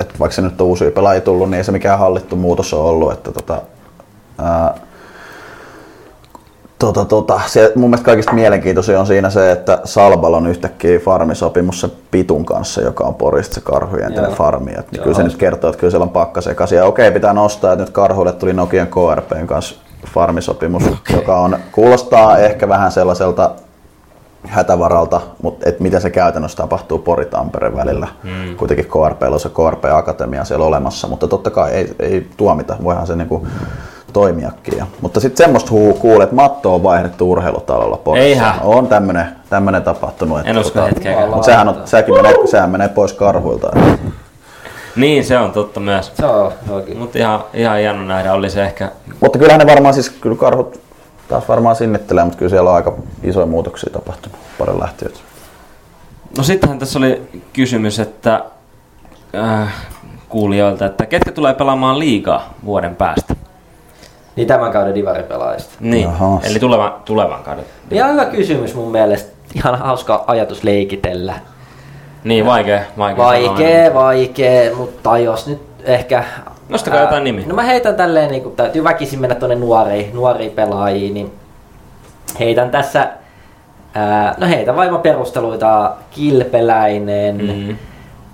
S5: että vaikka se nyt on uusia pelaajia tullut, niin ei se mikään hallittu muutos on ollut. Että tota, ää, tota, tota, se, mun mielestä kaikista mielenkiintoisin on siinä se, että Salbal on yhtäkkiä farmisopimus se Pitun kanssa, joka on Porista se karhujen farmi. Et, niin
S6: Joo,
S5: kyllä se nyt kertoo, että kyllä siellä on pakka sekaisin. Ja okei, pitää nostaa, että nyt karhuille tuli Nokian KRPn kanssa farmisopimus, okay. joka on, kuulostaa ehkä vähän sellaiselta hätävaralta, mutta et miten se käytännössä tapahtuu Pori-Tampere välillä. Mm. Kuitenkin KRP on se KRP Akatemia siellä olemassa, mutta totta kai ei, ei tuomita, voihan se niinku toimiakin. Ja, mutta sitten semmoista huu kuulee, että matto on vaihdettu urheilutalolla Porissa.
S4: Eihän.
S5: On tämmönen, tämmönen tapahtunut. Että
S4: En usko hetkeäkään.
S5: Mutta sehän, on, sekin menee, sehän menee pois karhuilta.
S4: Niin, se on totta myös.
S6: Se on oikein.
S4: Mutta ihan, ihan hieno nähdä, oli se ehkä
S5: Mutta kyllähän ne varmaan siis, kyllä karhut taas varmaan sinnittelee, mutta kyllä siellä on aika isoja muutoksia tapahtunut paljon lähtiöitä.
S4: No sittenhän tässä oli kysymys, että äh, kuulijoilta, että ketkä tulee pelaamaan liigaa vuoden päästä?
S6: Niin tämän kauden divaripelaajista.
S4: Niin,
S5: Jaha.
S4: eli tulevan, tulevan kauden.
S6: Ihan hyvä kysymys mun mielestä. Ihan hauska ajatus leikitellä.
S4: Niin, vaikea, vaikea.
S6: Vaikee,
S4: sanoa.
S6: vaikee, mutta jos nyt ehkä...
S4: Nostakaa jotain nimiä.
S6: No mä heitän tälleen, niin kun täytyy väkisin mennä tuonne nuoriin, nuoriin pelaajiin, niin heitän tässä, ää, no heitän vaimo perusteluita Kilpeläinen,
S4: Mm.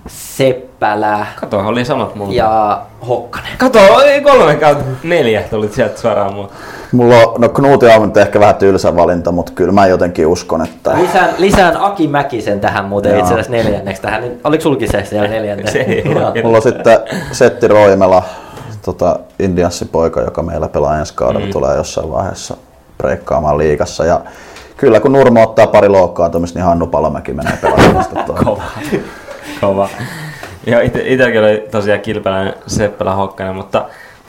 S6: Seppälä
S4: Kato, oli samat mulla.
S6: ja Hokkanen.
S4: Kato, ei kolme kautta neljä tuli sieltä suoraan muut.
S5: Mulla on, no Knuti on nyt ehkä vähän tylsä valinta, mutta kyllä mä jotenkin uskon, että
S6: Lisään, lisään Aki Mäkisen tähän muuten
S5: Joo.
S6: itse asiassa neljänneksi tähän. Niin- Oliko sulki se siellä neljänneksi?
S4: Se ei
S5: mulla on sitten Setti Roimela, tota, Indianssin poika, joka meillä pelaa ensi kaudella, mm. tulee jossain vaiheessa breikkaamaan liigassa. Ja kyllä kun Nurmo ottaa pari loukkaantumista, niin Hannu Palomäki menee pelaamaan. <laughs>
S4: Kova. Ja ite, itelläkin oli tosiaan kilpeläinen Seppälä Hokkanen, mutta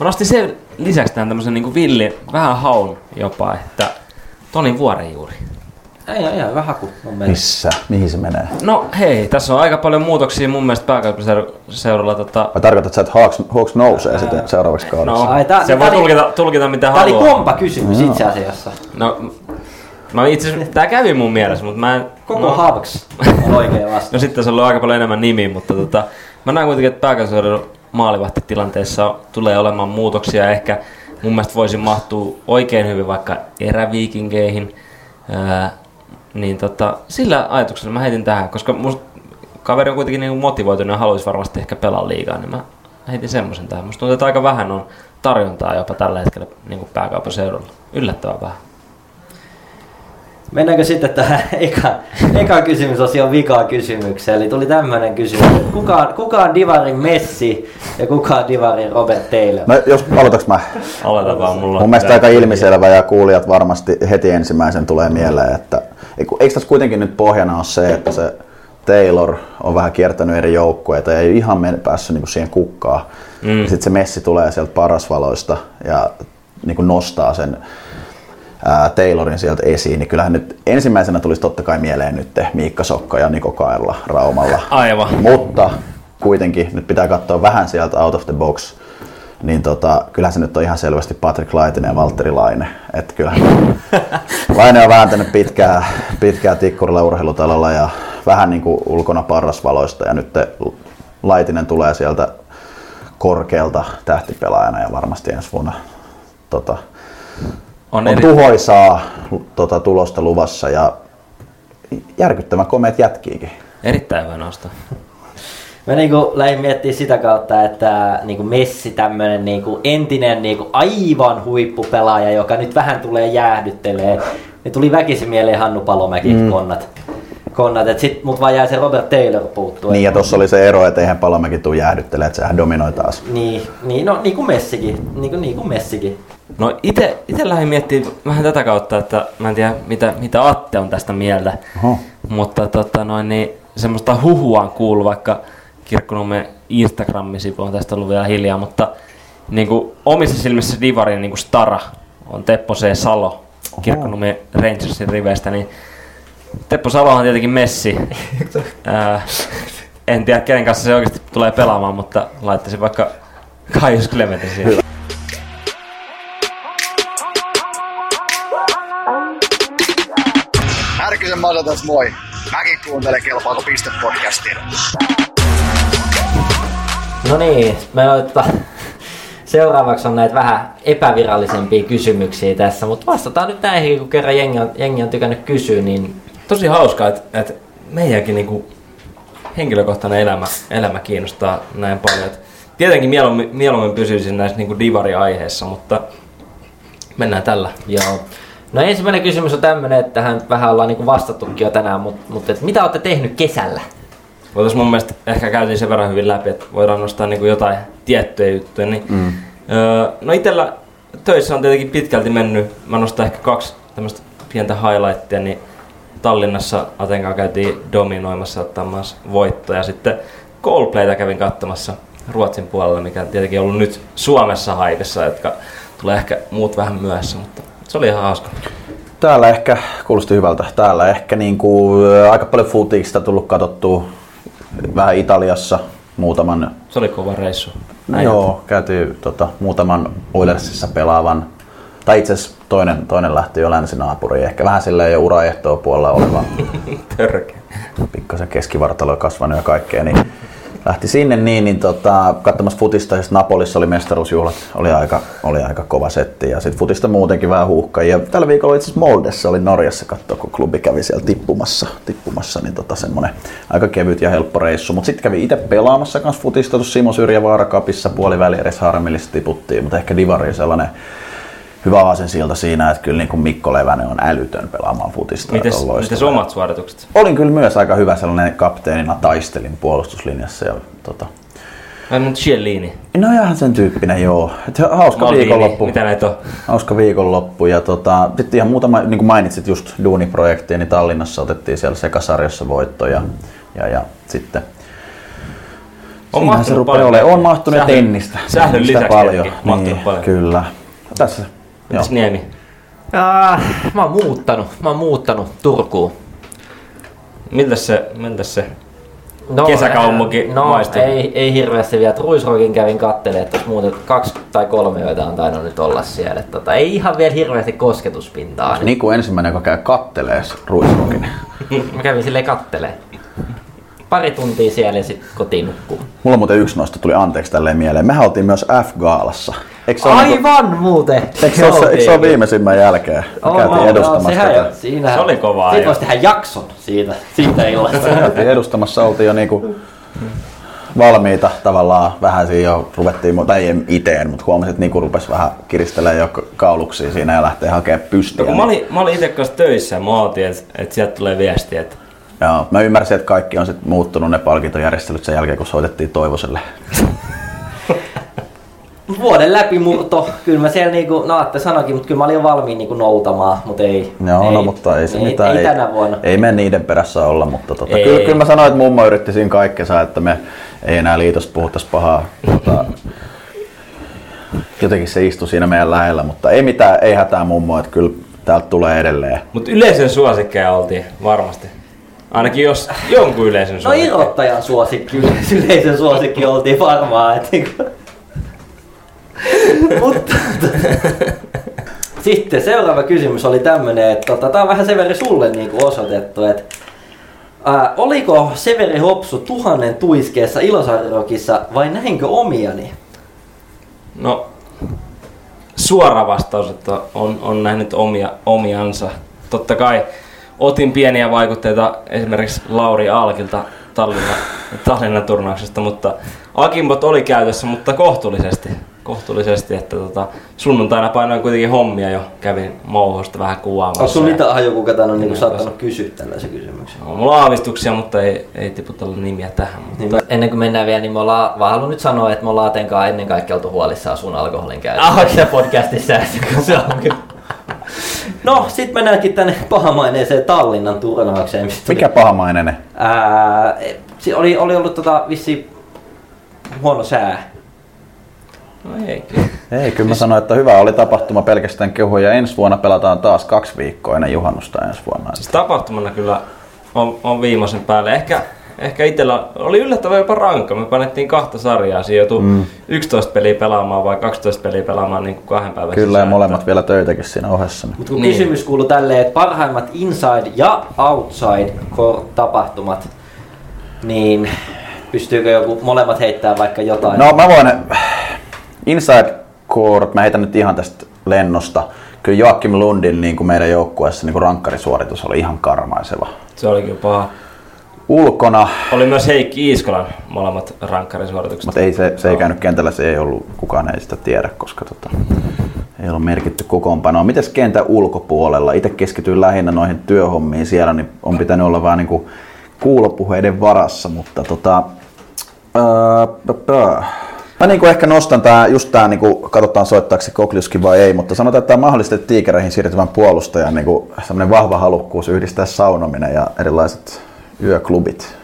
S4: mä nostin sen lisäksi tähän tämmösen niinku villin, vähän haun jopa, että Toni Vuorenjuuri.
S6: Ei, ihan hyvä haku mun mielestä.
S5: Missä? Mihin se menee?
S4: No hei, tässä on aika paljon muutoksia mun mielestä pääkaupunkiseuralla. Tota,
S5: Vai tarkoitatko sä, että Hawks, Hawks nousee sitten seuraavaksi kaudeksi?
S4: no,
S6: Ai, tää-
S4: se
S6: tää
S4: voi tulkita, tulkita mitä
S6: Tämä oli
S4: haluaa.
S6: kompa kysymys itse asiassa.
S4: No, mä itse tää kävi mun mielessä, mutta mä en...
S6: Koko
S4: no,
S6: Havks on oikea vastaus.
S4: No sitten se on ollut aika paljon enemmän nimiä, mutta tota, mä näen kuitenkin, että pääkaupunkiseudun maalivahtitilanteessa tulee olemaan muutoksia. Ehkä mun mielestä voisi mahtua oikein hyvin vaikka eräviikinkeihin. Ää, niin tota, sillä ajatuksella mä heitin tähän, koska musta kaveri on kuitenkin niin motivoitunut ja haluaisi varmasti ehkä pelaa liigaa, niin mä heitin semmoisen tähän. Musta tuntuu, että aika vähän on tarjontaa jopa tällä hetkellä niin pääkaupunkiseudulla. Yllättävän vähän.
S6: Mennäänkö sitten tähän <laughs> eka, eka kysymysosion vikaan kysymykseen? Eli tuli tämmöinen kysymys, että kuka on, kuka on Divarin Messi ja kuka on Divarin Robert Taylor?
S5: No jos aloitaks mä?
S4: Aloita vaan mulla.
S5: Mun mielestä aika ilmiselvä ja kuulijat varmasti heti ensimmäisen tulee mieleen, että eikö tässä kuitenkin nyt pohjana ole se, että se Taylor on vähän kiertänyt eri joukkueita ja ei ihan mene päässyt niinku siihen kukkaan. Mm. Sitten se Messi tulee sieltä parasvaloista ja niinku nostaa sen Taylorin sieltä esiin, niin kyllähän nyt ensimmäisenä tulisi totta kai mieleen nyt Miikka Sokka ja Niko Kaerla Raumalla.
S4: Aivan.
S5: Mutta kuitenkin nyt pitää katsoa vähän sieltä out of the box. Niin tota, kyllähän se nyt on ihan selvästi Patrick Laitinen ja Valtteri Laine. Että kyllä <laughs> Laine on vääntänyt pitkää, pitkää tikkurilla urheilutalolla ja vähän niin kuin ulkona parrasvaloista. Ja nyt Laitinen tulee sieltä korkealta tähtipelaajana ja varmasti ensi vuonna tota,
S4: On,
S5: on
S4: eri...
S5: tuhoisaa tota, tulosta luvassa ja järkyttävän komeet jätkiikin.
S4: erittäin hyvä nosto.
S6: Mä niinku lähdin miettimään sitä kautta, että niinku Messi tämmönen niinku entinen niinku aivan huippupelaaja, joka nyt vähän tulee jäähdyttelee. Niin tuli väkisin mieleen Hannu Palomäki mm. konnat. konnat. Et sit mut vaan jäi se Robert Taylor puuttuu.
S5: Niin ja tuossa oli se ero, että eihän Palomäki tuu jäähdyttelemään, että sehän dominoi taas.
S6: Niin, niin, no niin kuin Messikin. Niin kuin, niin kuin Messikin.
S4: No ite, ite lähdin miettimään vähän tätä kautta, että mä en tiedä mitä, mitä Atte on tästä mieltä.
S5: Oho.
S4: Mutta tota noin, niin semmoista huhua on kuullut vaikka Kirkkonummen Instagram-sivu on tästä ollut vielä hiljaa, mutta niin kuin omissa silmissä Divarin niin kuin stara on Teppo C. Salo Kirkkonummen Rangersin riveistä, niin Teppo Salohan on tietenkin Messi. <laughs> Ää, en tiedä kenen kanssa se oikeasti tulee pelaamaan, mutta laittaisin vaikka Kaius Clementin siihen.
S8: Masa tässä moi. Mäkin kuuntelen Kelpaako piste podcastia.
S6: No niin, me ottaa... <laughs> Seuraavaksi on näitä vähän epävirallisempia kysymyksiä tässä, mutta vastataan nyt näihin, kun kerran jengi on, jengi on tykännyt kysyä, niin
S4: tosi hauskaa, että, että meidänkin niinku henkilökohtainen elämä, elämä kiinnostaa näin paljon. Et tietenkin mieluummin, mieluummin pysyisin näissä niinku divari-aiheissa, mutta mennään tällä.
S6: joo. No ensimmäinen kysymys on tämmönen, että tähän vähän ollaan niinku vastattukin jo tänään, mutta mut, et mitä olette tehnyt kesällä?
S4: Voitaisiin mun mielestä ehkä käytiin sen verran hyvin läpi, että voidaan nostaa niin jotain tiettyjä juttuja. Niin, mm. öö, no itellä töissä on tietenkin pitkälti mennyt, mä nostan ehkä kaksi tämmöistä pientä highlightia, niin Tallinnassa Atenkaa käytiin dominoimassa ottamassa voittoja. Sitten Coldplayta kävin katsomassa Ruotsin puolella, mikä tietenkin on ollut nyt Suomessa haipessa, jotka tulee ehkä muut vähän myöhässä, mutta se oli ihan hauska.
S5: Täällä ehkä, kuulosti hyvältä, täällä ehkä niin kuin, aika paljon futiikista tullut katsottua vähän Italiassa muutaman
S4: Se oli kova reissu.
S5: No joo, käytiin tota, muutaman Oilersissa pelaavan, tai itse asiassa toinen, toinen lähti jo länsinaapuriin, ehkä vähän silleen jo uraehtoa puolella oleva, <laughs>
S4: Törkeä.
S5: pikkasen keskivartalo kasvanut ja kaikkea, niin lähti sinne niin, niin tota, katsomassa futista sitten Napolissa oli mestaruusjuhlat, oli aika, oli aika kova setti ja sitten futista muutenkin vähän huuhka. Ja tällä viikolla itse asiassa Moldessa oli Norjassa katsoa, kun klubi kävi siellä tippumassa, tippumassa niin tota semmonen aika kevyt ja helppo reissu. Mutta sitten kävi itse pelaamassa kanssa futista tuossa Simo Syrjä Vaarakapissa puoliväli edes harmillisesti tiputtiin, mutta ehkä Divari sellainen hyvä aasensilta siinä, että kyllä niin kuin Mikko Levänen on älytön pelaamaan futista.
S4: Mites, mites omat suoritukset?
S5: Olin kyllä myös aika hyvä sellainen kapteenina, taistelin puolustuslinjassa ja tota,
S4: Mä nyt Chiellini.
S5: No ihan sen tyyppinen, joo. Et hauska
S4: Maldini,
S5: viikonloppu.
S4: Mitä näitä on?
S5: Hauska viikonloppu. Ja tota, sitten ihan muutama, niin kuin mainitsit just duuniprojektia, niin Tallinnassa otettiin siellä sekasarjassa voitto ja, ja, ja sitten
S4: On
S5: Siinähän se
S4: mahtunut
S5: rupeaa
S4: paljon.
S5: olemaan. On mahtunut ja
S4: Sählyn-
S5: tennistä. Tennistä
S4: lisäksi
S5: paljon. Niin,
S4: paljon.
S5: Kyllä. Tässä.
S4: Mitäs Niemi?
S6: Ah, mä oon muuttanut, mä oon muuttanut Turkuun.
S4: Miltä se, miltä se
S6: No,
S4: Kesäkaupunki
S6: no,
S4: maistuu?
S6: ei, ei hirveästi vielä. Ruisrokin kävin kattelemaan, että muuten kaksi tai kolme yötä on tainnut nyt olla siellä. Tota, ei ihan vielä hirveästi kosketuspintaa. Niin.
S5: Niin kuin ensimmäinen, joka käy kattelee Ruisrokin. <laughs>
S6: Mä kävin silleen kattelee. Pari tuntia siellä ja sitten kotiin nukkuu.
S5: Mulla muuten yksi noista tuli anteeksi tälleen mieleen. Mehän oltiin myös F-gaalassa. Niinku-
S6: Aivan muuten!
S5: Eikö se, ole, eikö se ole viimeisimmän jälkeen? Me
S6: On,
S5: käytiin
S6: on,
S5: edustamassa
S6: sehän
S5: tätä.
S6: jo- Siinä,
S4: Se oli kovaa
S6: Siitä voisi tehdä jakson siitä, siitä illasta.
S5: Käytiin edustamassa, oltiin jo niinku valmiita tavallaan vähän siinä jo ruvettiin, tai ei iteen, mutta huomasin, että niinku rupesi vähän kiristelemään jo kauluksia siinä ja lähtee hakemaan pystiä.
S4: No, kun mä olin, mä olin itse kanssa töissä ja mä ootin, että, että sieltä tulee viesti, että
S5: Joo, mä ymmärsin, että kaikki on sit muuttunut ne palkintojärjestelyt sen jälkeen, kun soitettiin Toivoselle. <laughs>
S6: Vuoden läpimurto, kyllä mä siellä niinku, no Atte sanoikin, mutta kyllä mä olin jo valmiin niinku noutamaan, mutta ei.
S5: Joo,
S6: ei,
S5: no mutta ei se
S6: ei,
S5: mitään.
S6: Ei, tänä vuonna.
S5: Ei me niiden perässä olla, mutta tota,
S4: Ei.
S5: kyllä, kyllä mä sanoin, että mummo yritti siinä kaikkensa, että me ei enää liitosta puhuttaisi pahaa. Tota, jotenkin se istui siinä meidän lähellä, mutta ei mitään, ei hätää mummo, että kyllä täältä tulee edelleen.
S4: Mutta yleisön suosikkeja oltiin varmasti. Ainakin jos jonkun yleisön
S6: No
S4: suosikkeja.
S6: irrottajan suosikki, yleisön suosikki oltiin varmaan. Et niinku. Mutta sitten seuraava kysymys oli tämmönen, että tota, tää on vähän Severi sulle niinku osoitettu, että ää, oliko Severi Hopsu tuhannen tuiskeessa Ilosarirokissa vai näinkö omiani?
S4: No, suora vastaus, että on, on nähnyt omia, omiansa. Totta kai otin pieniä vaikutteita esimerkiksi Lauri Alkilta Tallinnan, Tallinnan turnauksesta, mutta Akimbot oli käytössä, mutta kohtuullisesti. Kohtuullisesti, että tota, sunnuntaina painoin kuitenkin hommia jo, kävin mouhosta vähän kuvaamassa.
S6: Onko sun haju, kuka tän on niinku
S4: Niin,
S6: saattanut kysyä tällaisen kysymyksen?
S4: No, mulla on aavistuksia, mutta ei, ei tiputella nimiä tähän. Mutta
S6: Niin, ennen kuin mennään vielä, niin me ollaan, vaan haluan nyt sanoa, että me ollaan Atenkaan ennen kaikkea oltu huolissaan sun alkoholin käytöstä
S4: Ah,
S6: tässä podcastissa. <laughs> kun se on kyllä. No, sit mennäänkin tänne pahamaineeseen Tallinnan turnaukseen. Mistä
S5: Mikä pahamainen?
S6: Ää, se oli, oli ollut tota vissi huono sää.
S4: no ei kyllä. <laughs>
S5: Ei, kyllä mä sanoin, että hyvä oli tapahtuma pelkästään kehuja. Ensi vuonna pelataan taas kaksi viikkoa ennen juhannusta ensi vuonna.
S4: Siis tapahtumana kyllä on, on viimeisen päälle. Ehkä, ehkä itsellä oli yllättävän jopa rankka. Me panettiin kahta sarjaa. Siinä joutui mm. 11 peliä pelaamaan vai 12 peliä pelaamaan niin kuin kahden päivän
S5: Kyllä ja
S4: sisään.
S5: molemmat vielä töitäkin siinä ohessa.
S6: Mutta kun
S4: Niin.
S6: kysymys kuuluu tälleen, että parhaimmat inside ja outside tapahtumat, niin pystyykö joku molemmat heittää vaikka jotain?
S5: No mä voin, inside court, mä heitän nyt ihan tästä lennosta. Kyllä Joakim Lundin niin kuin meidän joukkueessa niin kuin rankkarisuoritus oli ihan karmaiseva.
S4: Se oli kyllä paha.
S5: Ulkona,
S4: Oli myös Heikki Iiskolan molemmat rankkarisuoritukset.
S5: mutta ei, se, se ei käynyt kentällä, se ei ollut, kukaan ei sitä tiedä, koska tota, ei ole merkitty kokoonpanoa. Mites kentän ulkopuolella? Itse keskityin lähinnä noihin työhommiin siellä, niin on pitänyt olla vähän niin kuin kuulopuheiden varassa, mutta tota, ää, pö. Mä niin kuin ehkä nostan tää, just tää, niin kuin, katsotaan soittaako se Kokliuskin vai ei, mutta sanotaan, että tämä mahdollisti tiikereihin siirtyvän puolustajan niin kuin, vahva halukkuus yhdistää saunominen ja erilaiset yöklubit.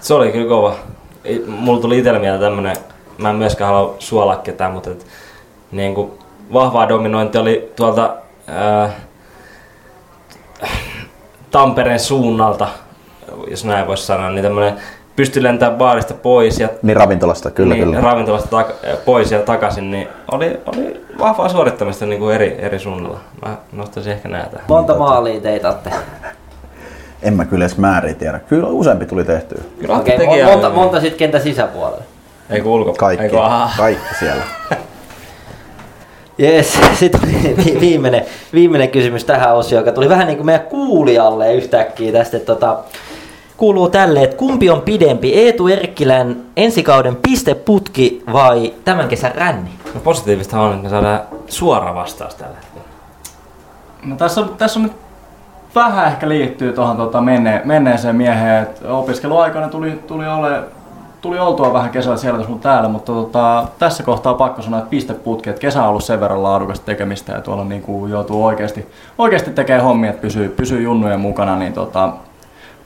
S4: Se oli kyllä kova. Mulla tuli itsellä mieleen tämmönen, mä en myöskään halua suolaa ketään, mutta et, niin kuin vahvaa dominointi oli tuolta ää, Tampereen suunnalta, jos näin voisi sanoa, niin tämmönen pystyi lentämään baarista pois ja
S5: Niin ravintolasta, kyllä,
S4: niin,
S5: kyllä.
S4: ravintolasta tak- pois ja takaisin, niin oli, oli vahvaa suorittamista niin kuin eri, eri suunnalla. Mä nostaisin ehkä näitä.
S6: Monta maalia teit Atte?
S5: En mä kyllä edes määriä tiedä. Kyllä useampi tuli tehtyä.
S4: Kyllä
S6: Okei, okay, monta,
S4: aivan-
S6: monta sitten kentän sisäpuolella.
S4: Ei kun ulko.
S5: Kaikki,
S4: Ei kun, aha.
S5: kaikki siellä. <laughs>
S6: Jees, sitten vi- viimeinen, viimeinen kysymys tähän osioon, joka tuli vähän niin kuin meidän kuulijalle yhtäkkiä tästä, että tota, kuuluu tälle, että kumpi on pidempi, Eetu Erkkilän ensikauden pisteputki vai tämän kesän ränni?
S4: No positiivista on, että me saadaan suora vastaus tällä hetkellä.
S9: No tässä on, tässä on nyt vähän ehkä liittyy tuohon tota menne, menneeseen mieheen, että opiskeluaikana tuli, tuli, ole, tuli oltua vähän kesällä siellä sun täällä, mutta tota, tässä kohtaa pakko sanoa, että pisteputki, että kesä on ollut sen verran laadukasta tekemistä ja tuolla niin kuin joutuu oikeasti, oikeasti tekemään hommia, että pysyy, pysyy junnujen mukana, niin tota,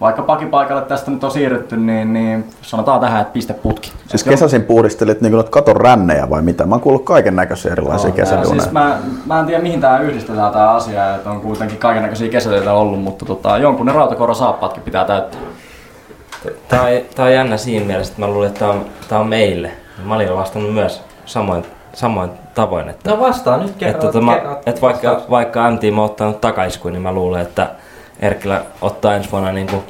S9: vaikka pakipaikalle tästä nyt on siirrytty, niin, niin sanotaan tähän, että pisteputki.
S5: Siis kesäisin puhdistelit niin kuin katon rännejä vai mitä? Mä oon kuullut kaiken näköisiä erilaisia
S9: Joo,
S5: kesäduuneja.
S9: Siis mä, mä en tiedä mihin tää yhdistetään tää asia, että on kuitenkin kaikenlaisia kesätöitä ollut, mutta tota, jonkun ne rautakoura saappaatkin pitää täyttää.
S4: Tää on, tää on jännä siinä mielessä, että mä luulin, että tää on, tää on meille. Mä olin vastannut myös samoin, samoin tavoin, että,
S6: No vastaa nyt
S4: että,
S6: kerran.
S4: tota, mä,
S6: kerran
S4: että vaikka,
S6: vastaus.
S4: vaikka MT mä oon ottanut takaiskuin, niin mä luulen, että Erkkilä ottaa ensi vuonna niin kuin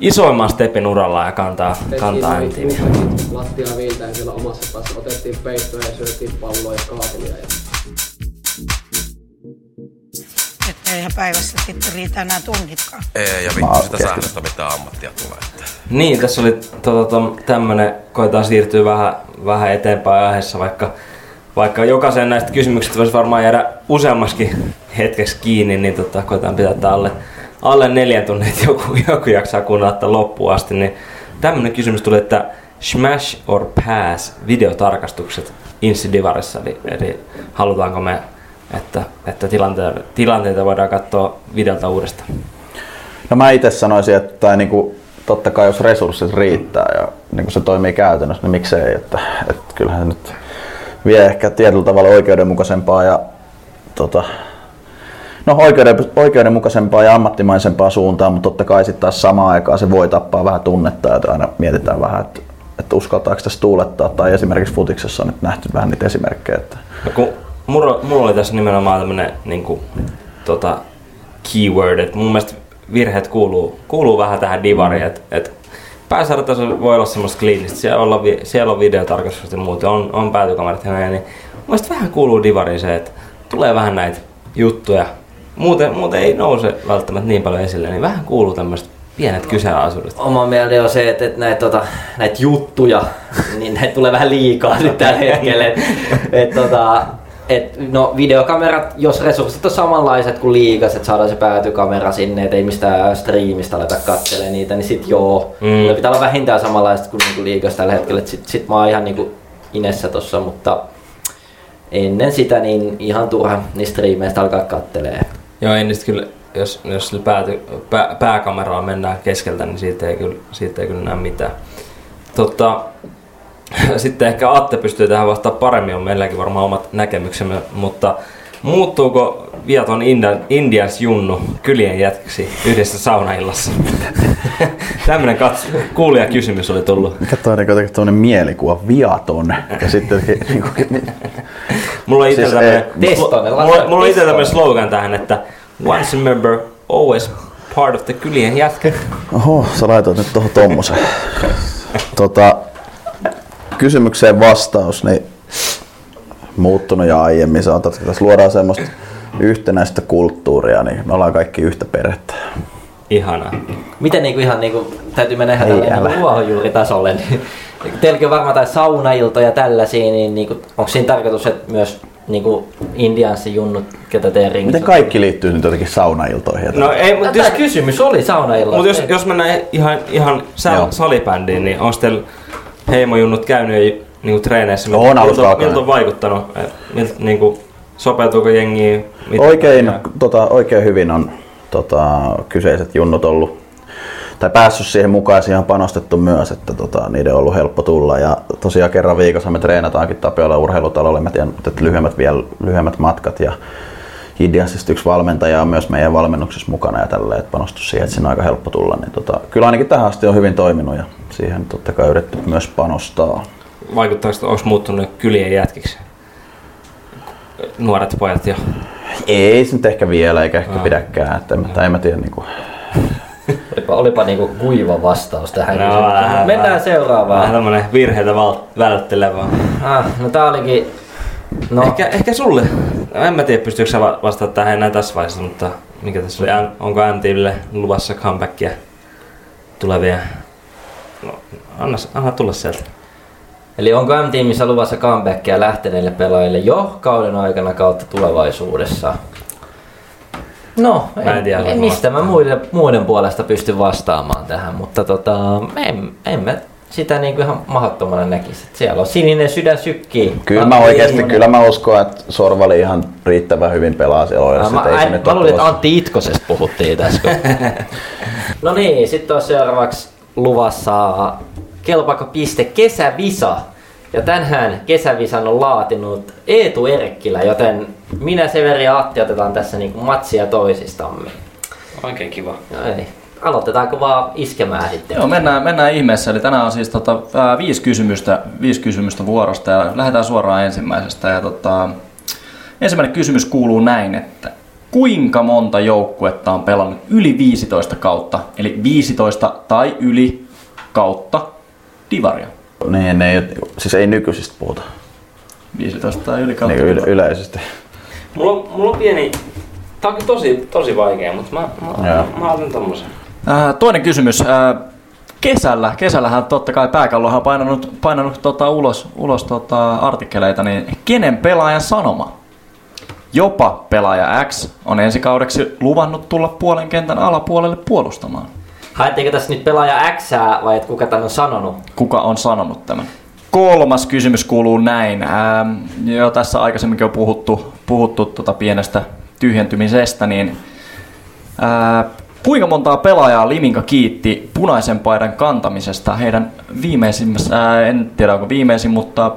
S4: isoimman stepin uralla ja kantaa, kantaa MT.
S2: Lattia viiltään siellä omassa päässä. Otettiin peittoja ja syötiin palloa ja kaapelia. Ja
S10: Että eihän päivässä sitten riitä enää tunnitkaan.
S11: Ei, ja vittu sitä sähdöstä mitä ammattia tulee. Että.
S4: Niin, tässä oli tota, to, tämmönen, koetaan siirtyä vähän, vähän eteenpäin aiheessa, vaikka, vaikka jokaisen näistä kysymyksistä voisi varmaan jäädä useammaskin hetkeksi kiinni, niin tota, koetaan pitää tää alle, alle neljän tunnin, että joku, joku jaksaa kuunnella loppuun asti. Niin tämmönen kysymys tuli, että smash or pass videotarkastukset Insidivarissa, eli, eli halutaanko me, että, että tilanteita, tilanteita voidaan katsoa videolta uudestaan.
S5: No mä itse sanoisin, että tai niinku, totta kai jos resurssit riittää ja niinku se toimii käytännössä, niin miksei. Että, että kyllähän se nyt vie ehkä tietyllä tavalla oikeudenmukaisempaa ja tota, no oikeuden, oikeudenmukaisempaa ja ammattimaisempaa suuntaan, mutta totta kai sitten taas samaan aikaan se voi tappaa vähän tunnetta, että aina mietitään vähän, että, että uskaltaako tässä tuulettaa, tai esimerkiksi futiksessa on nyt nähty vähän niitä esimerkkejä, että
S4: No kun mulla, mulla oli tässä nimenomaan tämmönen niinku, tota, keyword, että mun mielestä virheet kuuluu, kuuluu vähän tähän divariin, että et pääsarjataso voi olla semmoista kliinistä, siellä, olla, siellä on videotarkastukset ja muut, on, on päätykamerat ja näin, niin mun mielestä vähän kuuluu divariin se, että tulee vähän näitä juttuja, muuten, muuten ei nouse välttämättä niin paljon esille, niin vähän kuuluu tämmöistä pienet kyseenalaisuudet.
S6: Oma mieleni on se, että, että näitä, tota, näitä juttuja, <laughs> niin näitä tulee vähän liikaa nyt tällä hetkellä. Et, et, tota, et, no videokamerat, jos resurssit on samanlaiset kuin liigas, että saadaan se päätykamera sinne, että ei mistään striimistä aleta katselemaan niitä, niin sit joo.
S4: Mm.
S6: Mm. pitää olla vähintään samanlaiset kuin niinku liigas tällä hetkellä. Et sit, sit mä oon ihan niinku inessä tossa, mutta ennen sitä niin ihan turha niin striimeistä alkaa kattelee.
S4: Joo, ei niistä kyllä, jos, jos pääty, pää, pääkameraan mennään keskeltä, niin siitä ei kyllä, siitä ei kyllä näe mitään. Totta, <laughs> sitten ehkä Atte pystyy tähän vastaamaan paremmin, on meilläkin varmaan omat näkemyksemme, mutta muuttuuko viaton Indian, Indians junnu kylien jätkäksi yhdessä saunaillassa? <laughs> Tämmönen katso, kuulija kysymys oli tullut.
S5: mikä toi on niinku jotenkin tämmönen mielikuva, viaton. Ja sitten jotenkin, <laughs> niinku,
S4: Mulla on itse
S5: Siis
S6: Testonen,
S4: mulla, mulla
S6: testonen.
S4: slogan tähän, että once a member, always part of the kylien jätkä.
S5: Oho, sä laitoit nyt tuohon tommosen. Tota, kysymykseen vastaus, niin muuttunut ja aiemmin sanotaan, että tässä luodaan semmoista yhtenäistä kulttuuria, niin me ollaan kaikki yhtä perhettä.
S4: ihanaa.
S6: Miten niinku ihan niinku, täytyy mennä ihan tälle
S5: älä.
S6: niinku ruohonjuuritasolle, niin teilläkin on varmaan tai saunailtoja ja tällaisia, niin niinku, onko siinä tarkoitus, että myös niinku Indianssi-junnut, ketä teidän ringissä
S5: Miten kaikki liittyy nyt jotenkin saunailtoihin?
S4: No ei, mutta
S6: Tämä
S4: jos,
S6: kysymys oli saunailloista.
S4: mut jos, jos mennään ihan, ihan sal, salibändiin, niin on teillä heimojunnut käynyt niinku treeneissä?
S5: On
S4: miltä, miltä, on vaikuttanut? Eh, Miltä, niinku, sopeutuuko jengiin? Mitä-
S5: Oikein, tota, oikein hyvin on tota, kyseiset junnut ollut tai päässyt siihen mukaan, siihen on panostettu myös, että tota, niiden on ollut helppo tulla. Ja tosiaan kerran viikossa me treenataankin Tapiola urheilutalolle, mä tiedän, että lyhyemmät, vielä, lyhyemmät matkat ja Hidiansista yksi valmentaja on myös meidän valmennuksessa mukana ja tälleen, että panostus siihen, että siinä on aika helppo tulla. Niin tota, kyllä ainakin tähän asti on hyvin toiminut ja siihen totta kai yritetty myös panostaa.
S4: Vaikuttaako, että onko muuttunut kylien jätkiksi? Nuoret pojat jo.
S5: Ei se nyt ehkä vielä, eikä ehkä
S4: Aa.
S5: pidäkään, että en, tai en mä tiedä, niin kuin,
S6: Olipa, olipa niinku kuiva vastaus tähän
S4: No,
S6: kysymykseen.
S4: vähän-
S6: Mennään
S4: vähän-
S6: seuraavaan.
S4: Vähän tämmönen virheitä val- välttelevä.
S6: Ah, no tää olikin... No,
S4: Ehkä, ehkä sulle. No, en mä tiedä, pystyykö sä va- vastaamaan tähän enää tässä vaiheessa, mutta mikä tässä oli? Onko MTVlle luvassa comebackia tulevia? No, anna, anna tulla sieltä.
S6: Eli onko M-tiimissä luvassa comebackia lähteneille pelaajille jo kauden aikana kautta tulevaisuudessa? No,
S4: Mä en tiedä,
S6: en, mistä mä muiden, muiden puolesta pystyn vastaamaan tähän, mutta tota, en, en mä sitä niin kuin ihan mahdottomana näkisi. Et Siellä on sininen sydän sykkii.
S5: Kyllä mä oikeasti, kyllä mä uskon, että Sorvali ihan riittävän hyvin pelaa siellä Oilassa.
S6: Mä,
S5: että ei se
S6: mä, luulin, että. Antti Itkosesta puhuttiin tässä. <laughs> no niin, sitten on seuraavaksi luvassa kelpaako piste kesävisa. Ja tänään kesävisan on laatinut Eetu Erkkilä, joten minä, Severi ja Atti otetaan tässä niinku matsia toisistamme.
S4: Oikein kiva.
S6: No ei. Aloitetaanko vaan iskemään sitten?
S9: Joo, mennään, mennään ihmeessä. Eli tänään on siis tota, ää, viisi, kysymystä, viisi kysymystä vuorosta ja lähdetään suoraan ensimmäisestä. Ja, tota, ensimmäinen kysymys kuuluu näin, että kuinka monta joukkuetta on pelannut yli 15 kautta, eli 15 tai yli kautta divaria?
S5: Niin, ne ei, siis ei nykyisistä puhuta,
S9: 15 tai yli kautta
S5: niin yle, yleisesti.
S4: Mulla, on- mulla on pieni... Tää on tosi, tosi vaikea, mutta mä, mä,
S5: Joo.
S4: mä, mä otan tommosen.
S9: Ää, toinen kysymys. Ää, kesällä, kesällähän totta kai pääkallohan on painanut, painanut tota, ulos, ulos tota, artikkeleita, niin kenen pelaajan sanoma? Jopa pelaaja X on ensi kaudeksi luvannut tulla puolen kentän alapuolelle puolustamaan.
S6: Haettiinko tässä nyt pelaaja X vai et kuka tän on sanonut?
S9: Kuka on sanonut tämän? Kolmas kysymys kuuluu näin. Ähm, jo tässä aikaisemminkin on puhuttu, puhuttu tota pienestä tyhjentymisestä, niin ää, kuinka montaa pelaajaa Liminka kiitti punaisen paidan kantamisesta heidän viimeisimmässä, ää, en tiedä onko viimeisin, mutta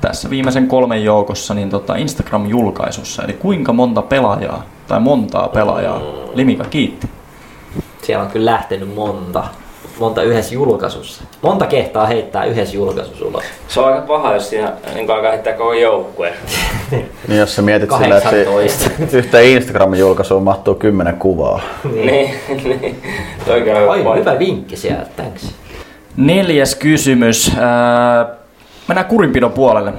S9: tässä viimeisen kolmen joukossa niin tota Instagram-julkaisussa. Eli kuinka monta pelaajaa tai montaa pelaajaa Liminka kiitti?
S6: Siellä on kyllä lähtenyt monta. Monta yhdessä julkaisussa. Monta kehtaa heittää yhdessä julkaisussa ulos.
S4: Se on aika paha, jos siinä niin alkaa heittää koko joukkue. <laughs>
S5: Niin jos sä mietit sillä, että
S6: 18.
S5: se- <laughs> yhteen Instagram-julkaisuun mahtuu kymmenen kuvaa. <laughs>
S4: niin, niin.
S6: Oi,
S4: hyvä
S6: hyvä vinkki sieltä, thanks.
S9: Neljäs kysymys. Ää, mennään kurinpidon puolelle.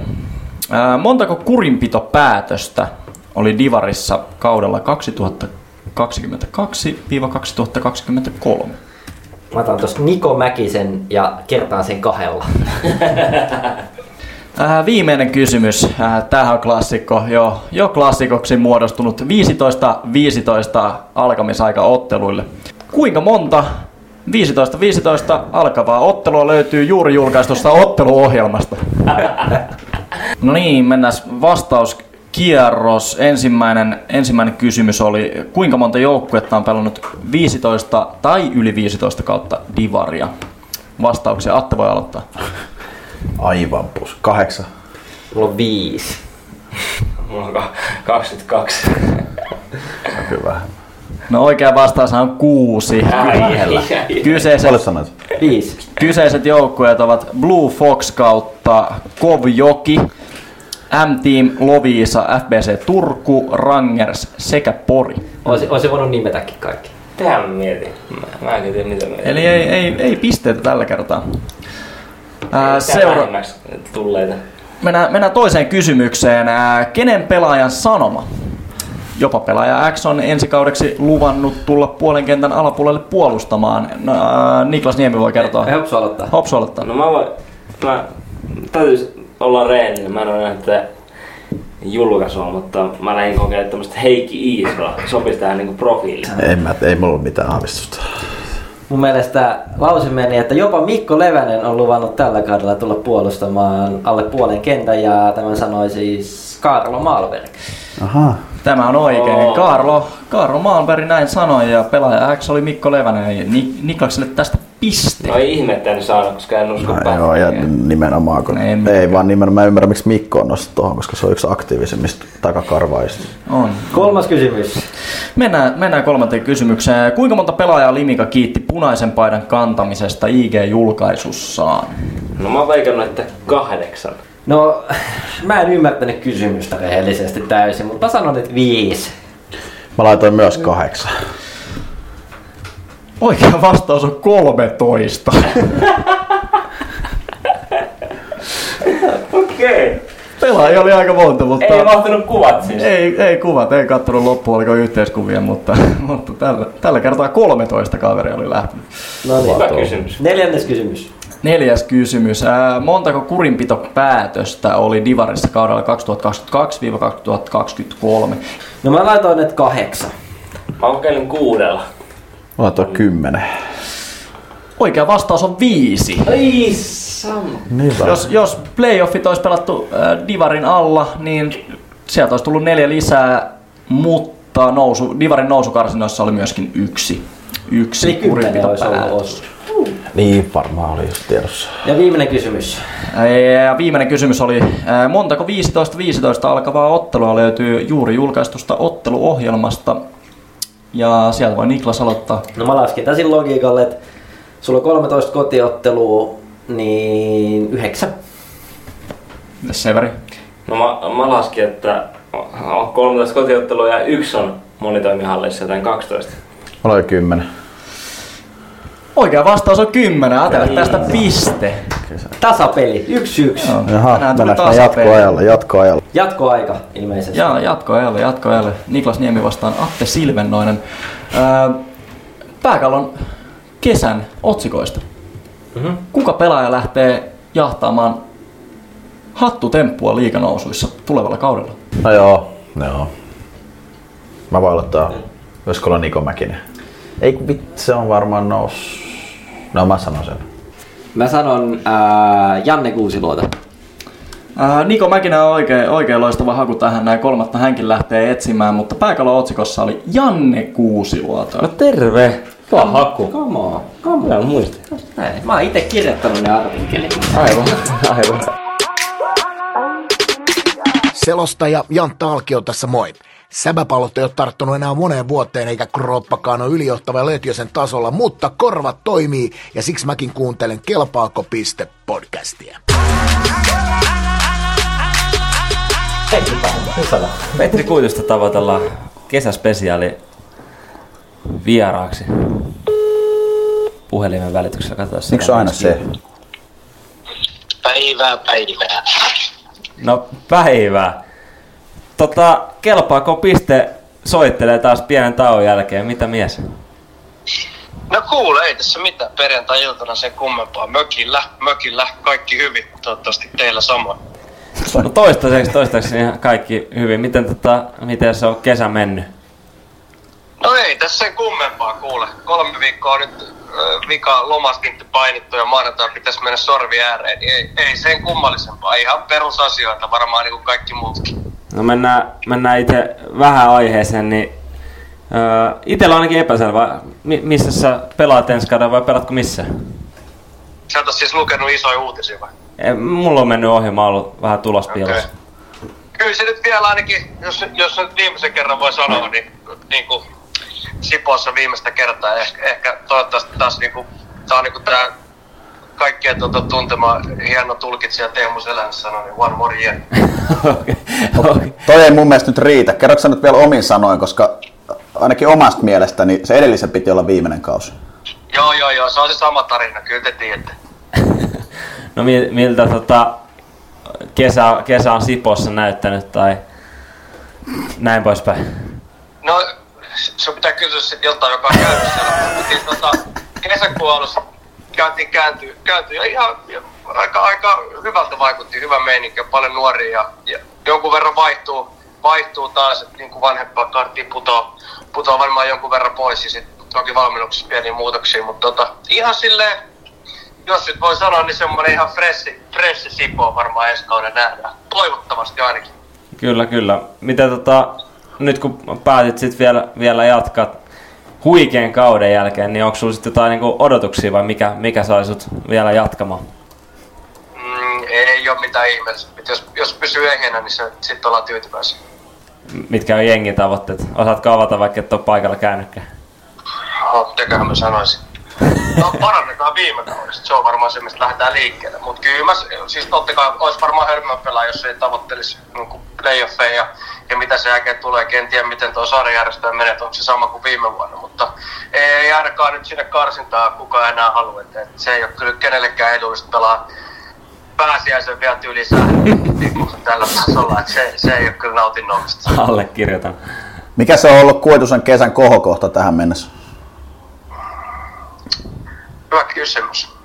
S9: Ää, montako kurinpitopäätöstä oli Divarissa kaudella 2022-2023?
S6: Mä otan tosta Niko Mäkisen ja kertaan sen kahdella.
S9: Ää, viimeinen kysymys. Ää, tämähän on klassikko, jo, jo klassikoksi muodostunut 15-15 alkamisaika otteluille. Kuinka monta 15-15 alkavaa ottelua löytyy juuri julkaistusta otteluohjelmasta? No niin, mennään vastauskierros. Ensimmäinen, ensimmäinen kysymys oli, kuinka monta joukkuetta on pelannut 15 tai yli 15 kautta divaria? Vastauksia Atte voi aloittaa.
S5: Aivan pus. Kahdeksan.
S6: Mulla on viisi.
S4: Mulla on ka- 22.
S5: Hyvä.
S9: No oikea vastaus on kuusi. Kyseiset?
S6: Viisi.
S9: kyseiset joukkueet ovat Blue Fox kautta Kovjoki, M-Team Loviisa, FBC Turku, Rangers sekä Pori.
S6: Oisin, oisin voinut nimetäkin kaikki.
S4: Tähän mietin. Mä, mä en tiedä mitä mietin.
S9: Eli ei, ei, ei pisteitä tällä kertaa. Ää, seura-
S4: tulleita.
S9: mennään, mennään toiseen kysymykseen. Ää, kenen pelaajan sanoma? Jopa pelaaja X on ensi kaudeksi luvannut tulla puolen kentän alapuolelle puolustamaan. No, äh, Niklas Niemi voi kertoa.
S6: Hopsu aloittaa.
S9: Hopsu aloittaa.
S4: No mä voin, mä täytyisi olla rehellinen, mä en ole nähnyt tätä julkaisua, mutta mä lähdin kokeilemaan tämmöistä Heikki Iisola. Sopisi tähän niinku profiiliin.
S5: En mä, ei mulla ole mitään aavistusta.
S6: Mun mielestä lause meni, että jopa Mikko Levänen on luvannut tällä kaudella tulla puolustamaan alle puolen kentän ja tämän sanoi siis Karlo Malberg.
S5: Aha.
S9: Tämä on oikein.
S4: Oo.
S9: Karlo, Karlo Malmberg näin sanoi ja pelaaja X oli Mikko Levänen Ni- Niklakselle tästä piste.
S4: No ei ihme, että en saanut, koska en usko
S5: No, joo, ja nimenomaan, kun
S9: En
S5: ei vaan nimenomaan mä ymmärrä, miksi Mikko on nostettu tuohon, koska se on yksi aktiivisimmista takakarvaista.
S9: On.
S6: Kolmas kysymys.
S9: Mennään, mennään kolmanteen kysymykseen. Kuinka monta pelaajaa Limika kiitti punaisen paidan kantamisesta IG-julkaisussaan?
S4: No mä oon että kahdeksan.
S6: No, mä en ymmärtänyt kysymystä rehellisesti täysin, mutta sanon, että viisi.
S5: Mä laitoin myös kahdeksan.
S9: Oikea vastaus on 13.
S4: Okei.
S9: Pelaaja oli aika monta, mutta...
S4: Ei mahtunut kuvat siis.
S9: Ei, ei kuvat, ei kattonut loppuun, oliko yhteiskuvia, mutta, mutta tällä, tällä kertaa 13 kaveri oli lähtenyt.
S6: No niin.
S4: Hyvä kysymys.
S6: Neljännes kysymys.
S9: Neljäs kysymys. Ää, montako kurinpitopäätöstä oli Divarissa kaudella 2022-2023?
S6: No mä laitoin nyt kahdeksan.
S4: Mä kokeilin kuudella.
S5: Mä laitoin kymmenen.
S9: Oikea vastaus on viisi.
S4: Ai.
S5: Niin
S9: Jos, jos playoffit olisi pelattu äh, Divarin alla, niin sieltä olisi tullut neljä lisää, mutta nousu, Divarin nousukarsinnoissa oli myöskin yksi. Yksi
S6: Eli
S9: kurinpitopäätös.
S6: osu.
S5: Niin, varmaan oli just tiedossa.
S6: Ja viimeinen kysymys.
S9: Ja viimeinen kysymys oli, montako 15-15 alkavaa ottelua löytyy juuri julkaistusta otteluohjelmasta? Ja sieltä voi Niklas aloittaa.
S6: No mä laskin täsin logiikalle, että sulla on 13 kotiottelua, niin yhdeksän.
S9: Mitäs Severi?
S4: No mä, mä laskin, että on 13 kotiottelua ja yksi on monitoimihallissa, joten 12.
S5: Mä laitoin kymmenen.
S9: Oikea vastaus on 10. Ajatella tästä piste.
S6: Tasapeli, yksi yksi.
S9: Joo.
S5: Jaha,
S9: Tänään tuli tasapeli.
S5: jatkoajalle, jatkoajalle.
S6: Jatkoaika ilmeisesti.
S9: Ja jatkoajalle, jatkoajalle. Niklas Niemi vastaan Atte Silvennoinen. Öö, pääkallon kesän otsikoista.
S6: Mhm.
S9: Kuka pelaaja lähtee jahtaamaan hattutemppua liiganousuissa tulevalla kaudella?
S5: No joo, joo. Mä voin aloittaa. Voisiko olla Niko Mäkinen? Ei kun vitsi, se on varmaan nous. No mä sanon sen.
S6: Mä sanon ää, Janne Kuusiluota.
S9: Ää, Niko Mäkinen on oikein, oikein loistava haku tähän, näin kolmatta hänkin lähtee etsimään, mutta pääkallon otsikossa oli Janne Kuusiluoto.
S4: No terve. Hyvä haku.
S6: Come on, come on. Näin. Mä oon ite kirjoittanut ne artikkelit.
S4: Aivan, aivan.
S11: Selostaja Jantta Alkio tässä moi. Säbäpallot ei ole tarttunut enää moneen vuoteen eikä kroppakaan ole ylijohtava Lötjösen tasolla, mutta korvat toimii ja siksi mäkin kuuntelen Kelpaako piste podcastia.
S4: Petri Kuitusta tavoitellaan kesäspesiaali vieraaksi. Puhelimen välityksellä katsotaan.
S5: Miksi aina se?
S12: Päivää, päivää.
S4: No päivää. Tota, kelpaako piste soittelee taas pienen tauon jälkeen? Mitä mies?
S12: No kuule, ei tässä mitään. Perjantai-iltana sen kummempaa. Mökillä, mökillä, kaikki hyvin. Toivottavasti teillä sama.
S4: No toistaiseksi, toistaiseksi ihan kaikki hyvin. Miten, tota, miten se on kesä mennyt?
S12: No ei tässä sen kummempaa kuule. Kolme viikkoa on nyt äh, vika lomastintti painittu ja maanantai pitäisi mennä sorvi ääreen. Niin ei, ei sen kummallisempaa. Ihan perusasioita varmaan niin kuin kaikki muutkin.
S4: No mennään, mennään itse vähän aiheeseen, niin öö, itellä on ainakin epäselvä. Mi- missä sä pelaat ensi kaudella vai pelaatko missä?
S12: Sä oot siis lukenut isoja uutisia vai?
S4: E, mulla on mennyt ohjelma ollut vähän tulospiilossa.
S12: Kyllä se nyt vielä ainakin, jos, jos nyt viimeisen kerran voi sanoa, niin, niin kuin Sipoossa viimeistä kertaa. Ehkä, ehkä toivottavasti taas niin kuin, tää on niin kuin tää kaikkien tuota, tuntema hieno tulkitsija Teemu Selän sanoi, niin one more year. <laughs>
S5: Toi ei mun mielestä nyt riitä. Kerroksä sä nyt vielä omin sanoin, koska ainakin omasta mielestäni se edellisen piti olla viimeinen kausi.
S12: Joo, joo, joo, se on se sama tarina, kyllä te tiedätte. <laughs>
S4: No mi- miltä tota, kesä, kesä on Sipossa näyttänyt tai näin poispäin?
S12: No, se pitää kysyä sitten joltain, joka on käynyt siellä. Mutta siis, tota, kesäkuun alussa käytiin kääntyy, kääntyy ja ihan aika, aika hyvältä vaikutti, hyvä meininki, paljon nuoria ja, ja jonkun verran vaihtuu, vaihtuu taas, että niin kuin vanhempaa karttiin putoo, putoo varmaan jonkun verran pois ja sitten toki valmennuksessa pieniä muutoksia, mutta tota, ihan silleen, jos nyt voi sanoa, niin semmoinen ihan fressi, fressi sipo varmaan ensi kauden nähdään. Toivottavasti ainakin.
S4: Kyllä, kyllä. Mitä tota, nyt kun päätit sit vielä, vielä jatkaa huikean kauden jälkeen, niin onko sulla sitten jotain niinku odotuksia vai mikä, mikä sai sut vielä jatkamaan?
S12: Mm, ei ole mitään ihmeellistä. Jos, jos pysyy ehjänä, niin se, sitten ollaan tyytyväisiä.
S4: Mitkä on jengin tavoitteet? Osaatko avata vaikka et ole paikalla käynytkään?
S12: No, mitäköhän mä sanoisin. No parannetaan viime kaudesta, se on varmaan se, mistä lähdetään liikkeelle. Mutta kyllä mä, siis totta kai olisi varmaan hölmö pelaa, jos ei tavoittelisi niin playoffeja ja, ja mitä se jälkeen tulee. En tiedä, miten tuo sarjajärjestelmä menee, onko se sama kuin viime vuonna. Mutta ei ainakaan nyt sinne karsintaa kukaan enää halua. Että se ei ole kyllä kenellekään edullista pelaa pääsiäisen vielä tyyli tällä tasolla. Että se, se ei ole kyllä nautinnollista.
S4: Allekirjoitan.
S5: Mikä se on ollut Kuitusen kesän kohokohta tähän mennessä?
S12: Hyvä kysymys.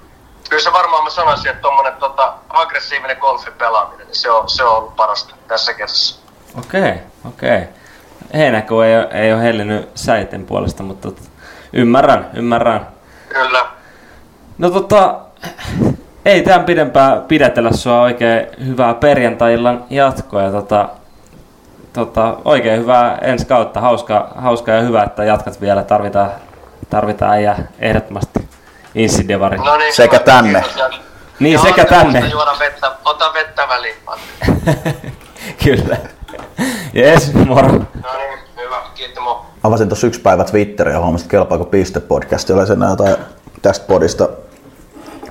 S12: Kyllä se varmaan mä sanoisin, että tuommoinen tota, aggressiivinen golfin pelaaminen, niin se on, se on ollut parasta tässä kesässä.
S4: Okei, okay, okei. Okay. Heinäkuu ei, ole, ei ole hellinyt säiten puolesta, mutta tota, ymmärrän, ymmärrän.
S12: Kyllä.
S4: No tota, ei tämän pidempään pidetellä sua oikein hyvää perjantai-illan jatkoa ja tota, tota, oikein hyvää ensi kautta. Hauska, hauska ja hyvä, että jatkat vielä. Tarvitaan, tarvitaan ja ehdottomasti insidevari.
S12: No niin,
S5: Sekä tänne.
S4: Niin,
S12: ja
S4: sekä tänne.
S12: Juoda vettä, ota vettä väliin. <laughs>
S4: Kyllä. Yes, moro.
S12: No niin, hyvä. Kiitos, mo.
S5: Avasin tuossa yksi päivä Twitteriä ja huomasin, että kelpaako piste podcast. Oli sen jotain tästä podista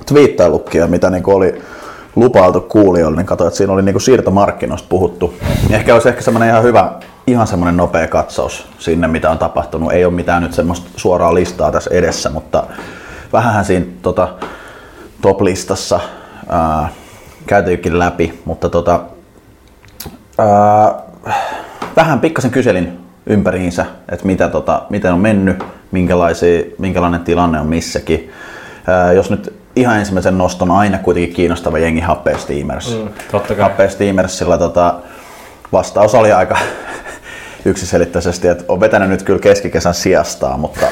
S5: twiittailukkia, mitä niin oli lupailtu kuulijoille, niin katsoin, että siinä oli niin siirtomarkkinoista puhuttu. Ehkä olisi ehkä semmoinen ihan hyvä, ihan semmoinen nopea katsaus sinne, mitä on tapahtunut. Ei ole mitään nyt semmoista suoraa listaa tässä edessä, mutta vähänhän siinä tota, top-listassa ää, käytiinkin läpi, mutta tota, ää, vähän pikkasen kyselin ympäriinsä, että mitä, tota, miten on mennyt, minkälainen tilanne on missäkin. Ää, jos nyt ihan ensimmäisen noston aina kuitenkin kiinnostava jengi Happea Steamers.
S4: Mm, totta kai.
S5: Happea Steamersilla tota, vastaus oli aika <laughs> yksiselitteisesti, että on vetänyt nyt kyllä keskikesän sijastaa, mutta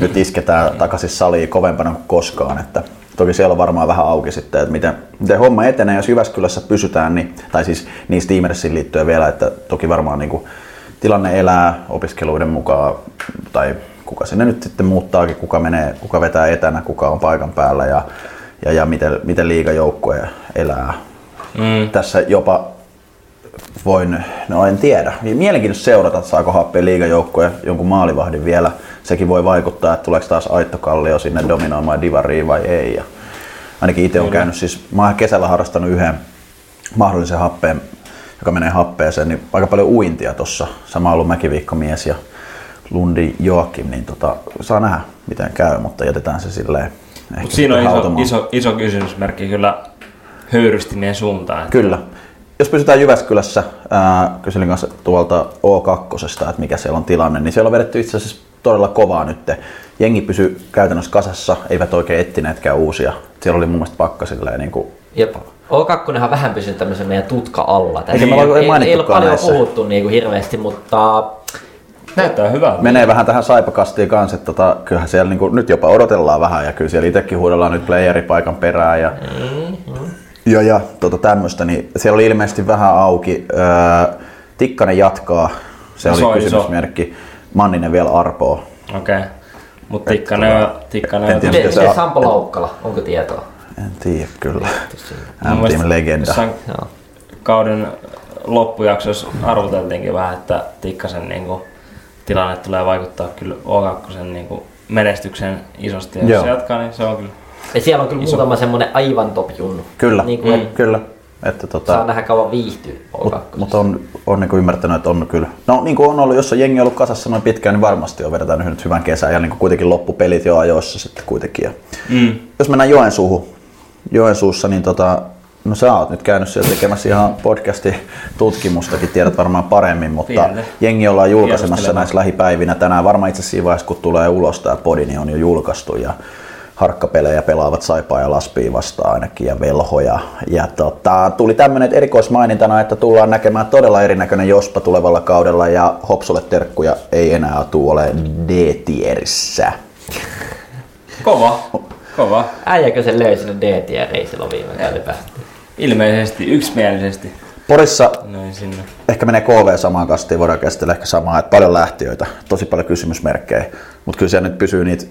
S5: nyt isketään takaisin saliin kovempana kuin koskaan. Että toki siellä on varmaan vähän auki sitten, että miten, miten homma etenee, jos Jyväskylässä pysytään, niin, tai siis niin Steamersiin liittyen vielä, että toki varmaan niin kuin, tilanne elää opiskeluiden mukaan, tai kuka sinne nyt sitten muuttaakin, kuka menee, kuka vetää etänä, kuka on paikan päällä ja, ja, ja miten, miten liigajoukkue elää.
S4: Mm.
S5: Tässä jopa voin, no en tiedä. Mielenkiintoista seurata, että saako happea liigajoukkue jonkun maalivahdin vielä. Sekin voi vaikuttaa, että tuleeko taas Aitto Kallio sinne dominoimaan divariin vai ei. Ja ainakin itse olen käynyt siis, mä oon kesällä harrastanut yhden mahdollisen happeen, joka menee happeeseen, niin aika paljon uintia tuossa. Sama ollut mäkiviikkomies ja Lundi Joakim, niin tota, saa nähdä miten käy, mutta jätetään se silleen.
S4: Mut siinä on iso, iso, iso kysymysmerkki kyllä höyrystimien suuntaan. Että
S5: Kyllä. Jos pysytään Jyväskylässä, ää, kyselin kanssa tuolta O2, että mikä siellä on tilanne, niin siellä on vedetty itse asiassa todella kovaa nyt. Jengi pysyy käytännössä kasassa, eivät oikein etsineetkään uusia. Siellä oli mun mielestä pakka silleen niin kuin
S6: Jep. O2 on vähän pysynyt tämmöisen meidän tutka alla.
S5: Eikä me olla
S6: ei, ei, ei ole paljon
S5: näissä.
S6: puhuttu niin kuin hirveästi, mutta
S4: Näyttää hyvältä.
S5: menee vähän tähän saipakastiin kanssa, että tota, kyllähän siellä niin kuin, nyt jopa odotellaan vähän ja kyllä siellä itsekin huudellaan nyt playeripaikan perään ja, ja, ja tota, tämmöistä, niin siellä oli ilmeisesti vähän auki. Öö, Tikkanen jatkaa, se
S4: Se
S5: oli
S4: on iso.
S5: kysymysmerkki. Manninen vielä arpoo.
S4: Okei. Okay. Mutta Tikkanen on... Tikkanen
S5: En
S4: on...
S5: tiedä,
S6: miten,
S5: se
S6: Sampo Laukkala, onko tietoa?
S5: En tiedä kyllä. M-Team legenda.
S4: jossain
S6: Joo.
S4: kauden loppujaksossa arvoteltiinkin vähän, että Tikkasen niin kuin, tilanne tulee vaikuttaa kyllä O2 niin kuin, menestykseen isosti. Ja jos
S5: Joo.
S4: se jatkaa, niin se on kyllä
S6: Ja siellä on kyllä
S4: Iso.
S6: muutama semmonen aivan top junnu.
S5: Kyllä,
S6: Niin kuin,
S5: mm. kyllä. Että tota,
S6: Saa nähdä kauan viihtyy O2.
S5: Mutta on, on niin ymmärtänyt, että on kyllä. No niin kuin on ollut, jos on jengi ollut kasassa noin pitkään, niin varmasti on vedetään nyt hyvän kesän ja niin kuin kuitenkin loppupelit jo ajoissa sitten kuitenkin. Ja
S4: Mm.
S5: Jos mennään Joensuuhun, Joensuussa, niin tota, No sä oot nyt käynyt siellä tekemässä ihan podcasti tutkimustakin, tiedät varmaan paremmin, mutta
S4: Tiedän.
S5: jengi ollaan julkaisemassa näissä lähipäivinä. Tänään varmaan itse asiassa siinä vaiheessa, kun tulee ulos tämä podi, niin on jo julkaistu ja harkkapelejä pelaavat Saipaa ja Laspia vastaan ainakin ja velhoja. Ja tota, tuli tämmöinen erikoismainintana, että tullaan näkemään todella erinäköinen Jospa tulevalla kaudella ja Hopsulle terkkuja ei enää tule ole D-tierissä.
S4: Kova. Kova.
S6: Äijäkö se löi sinne D-tieriin silloin viime kauden
S4: Ilmeisesti, yksimielisesti.
S5: Porissa
S4: Noin sinne.
S5: ehkä menee KV samaan kastiin, voidaan käsitellä ehkä samaa, että paljon lähtiöitä, tosi paljon kysymysmerkkejä, mutta kyllä siellä nyt pysyy niitä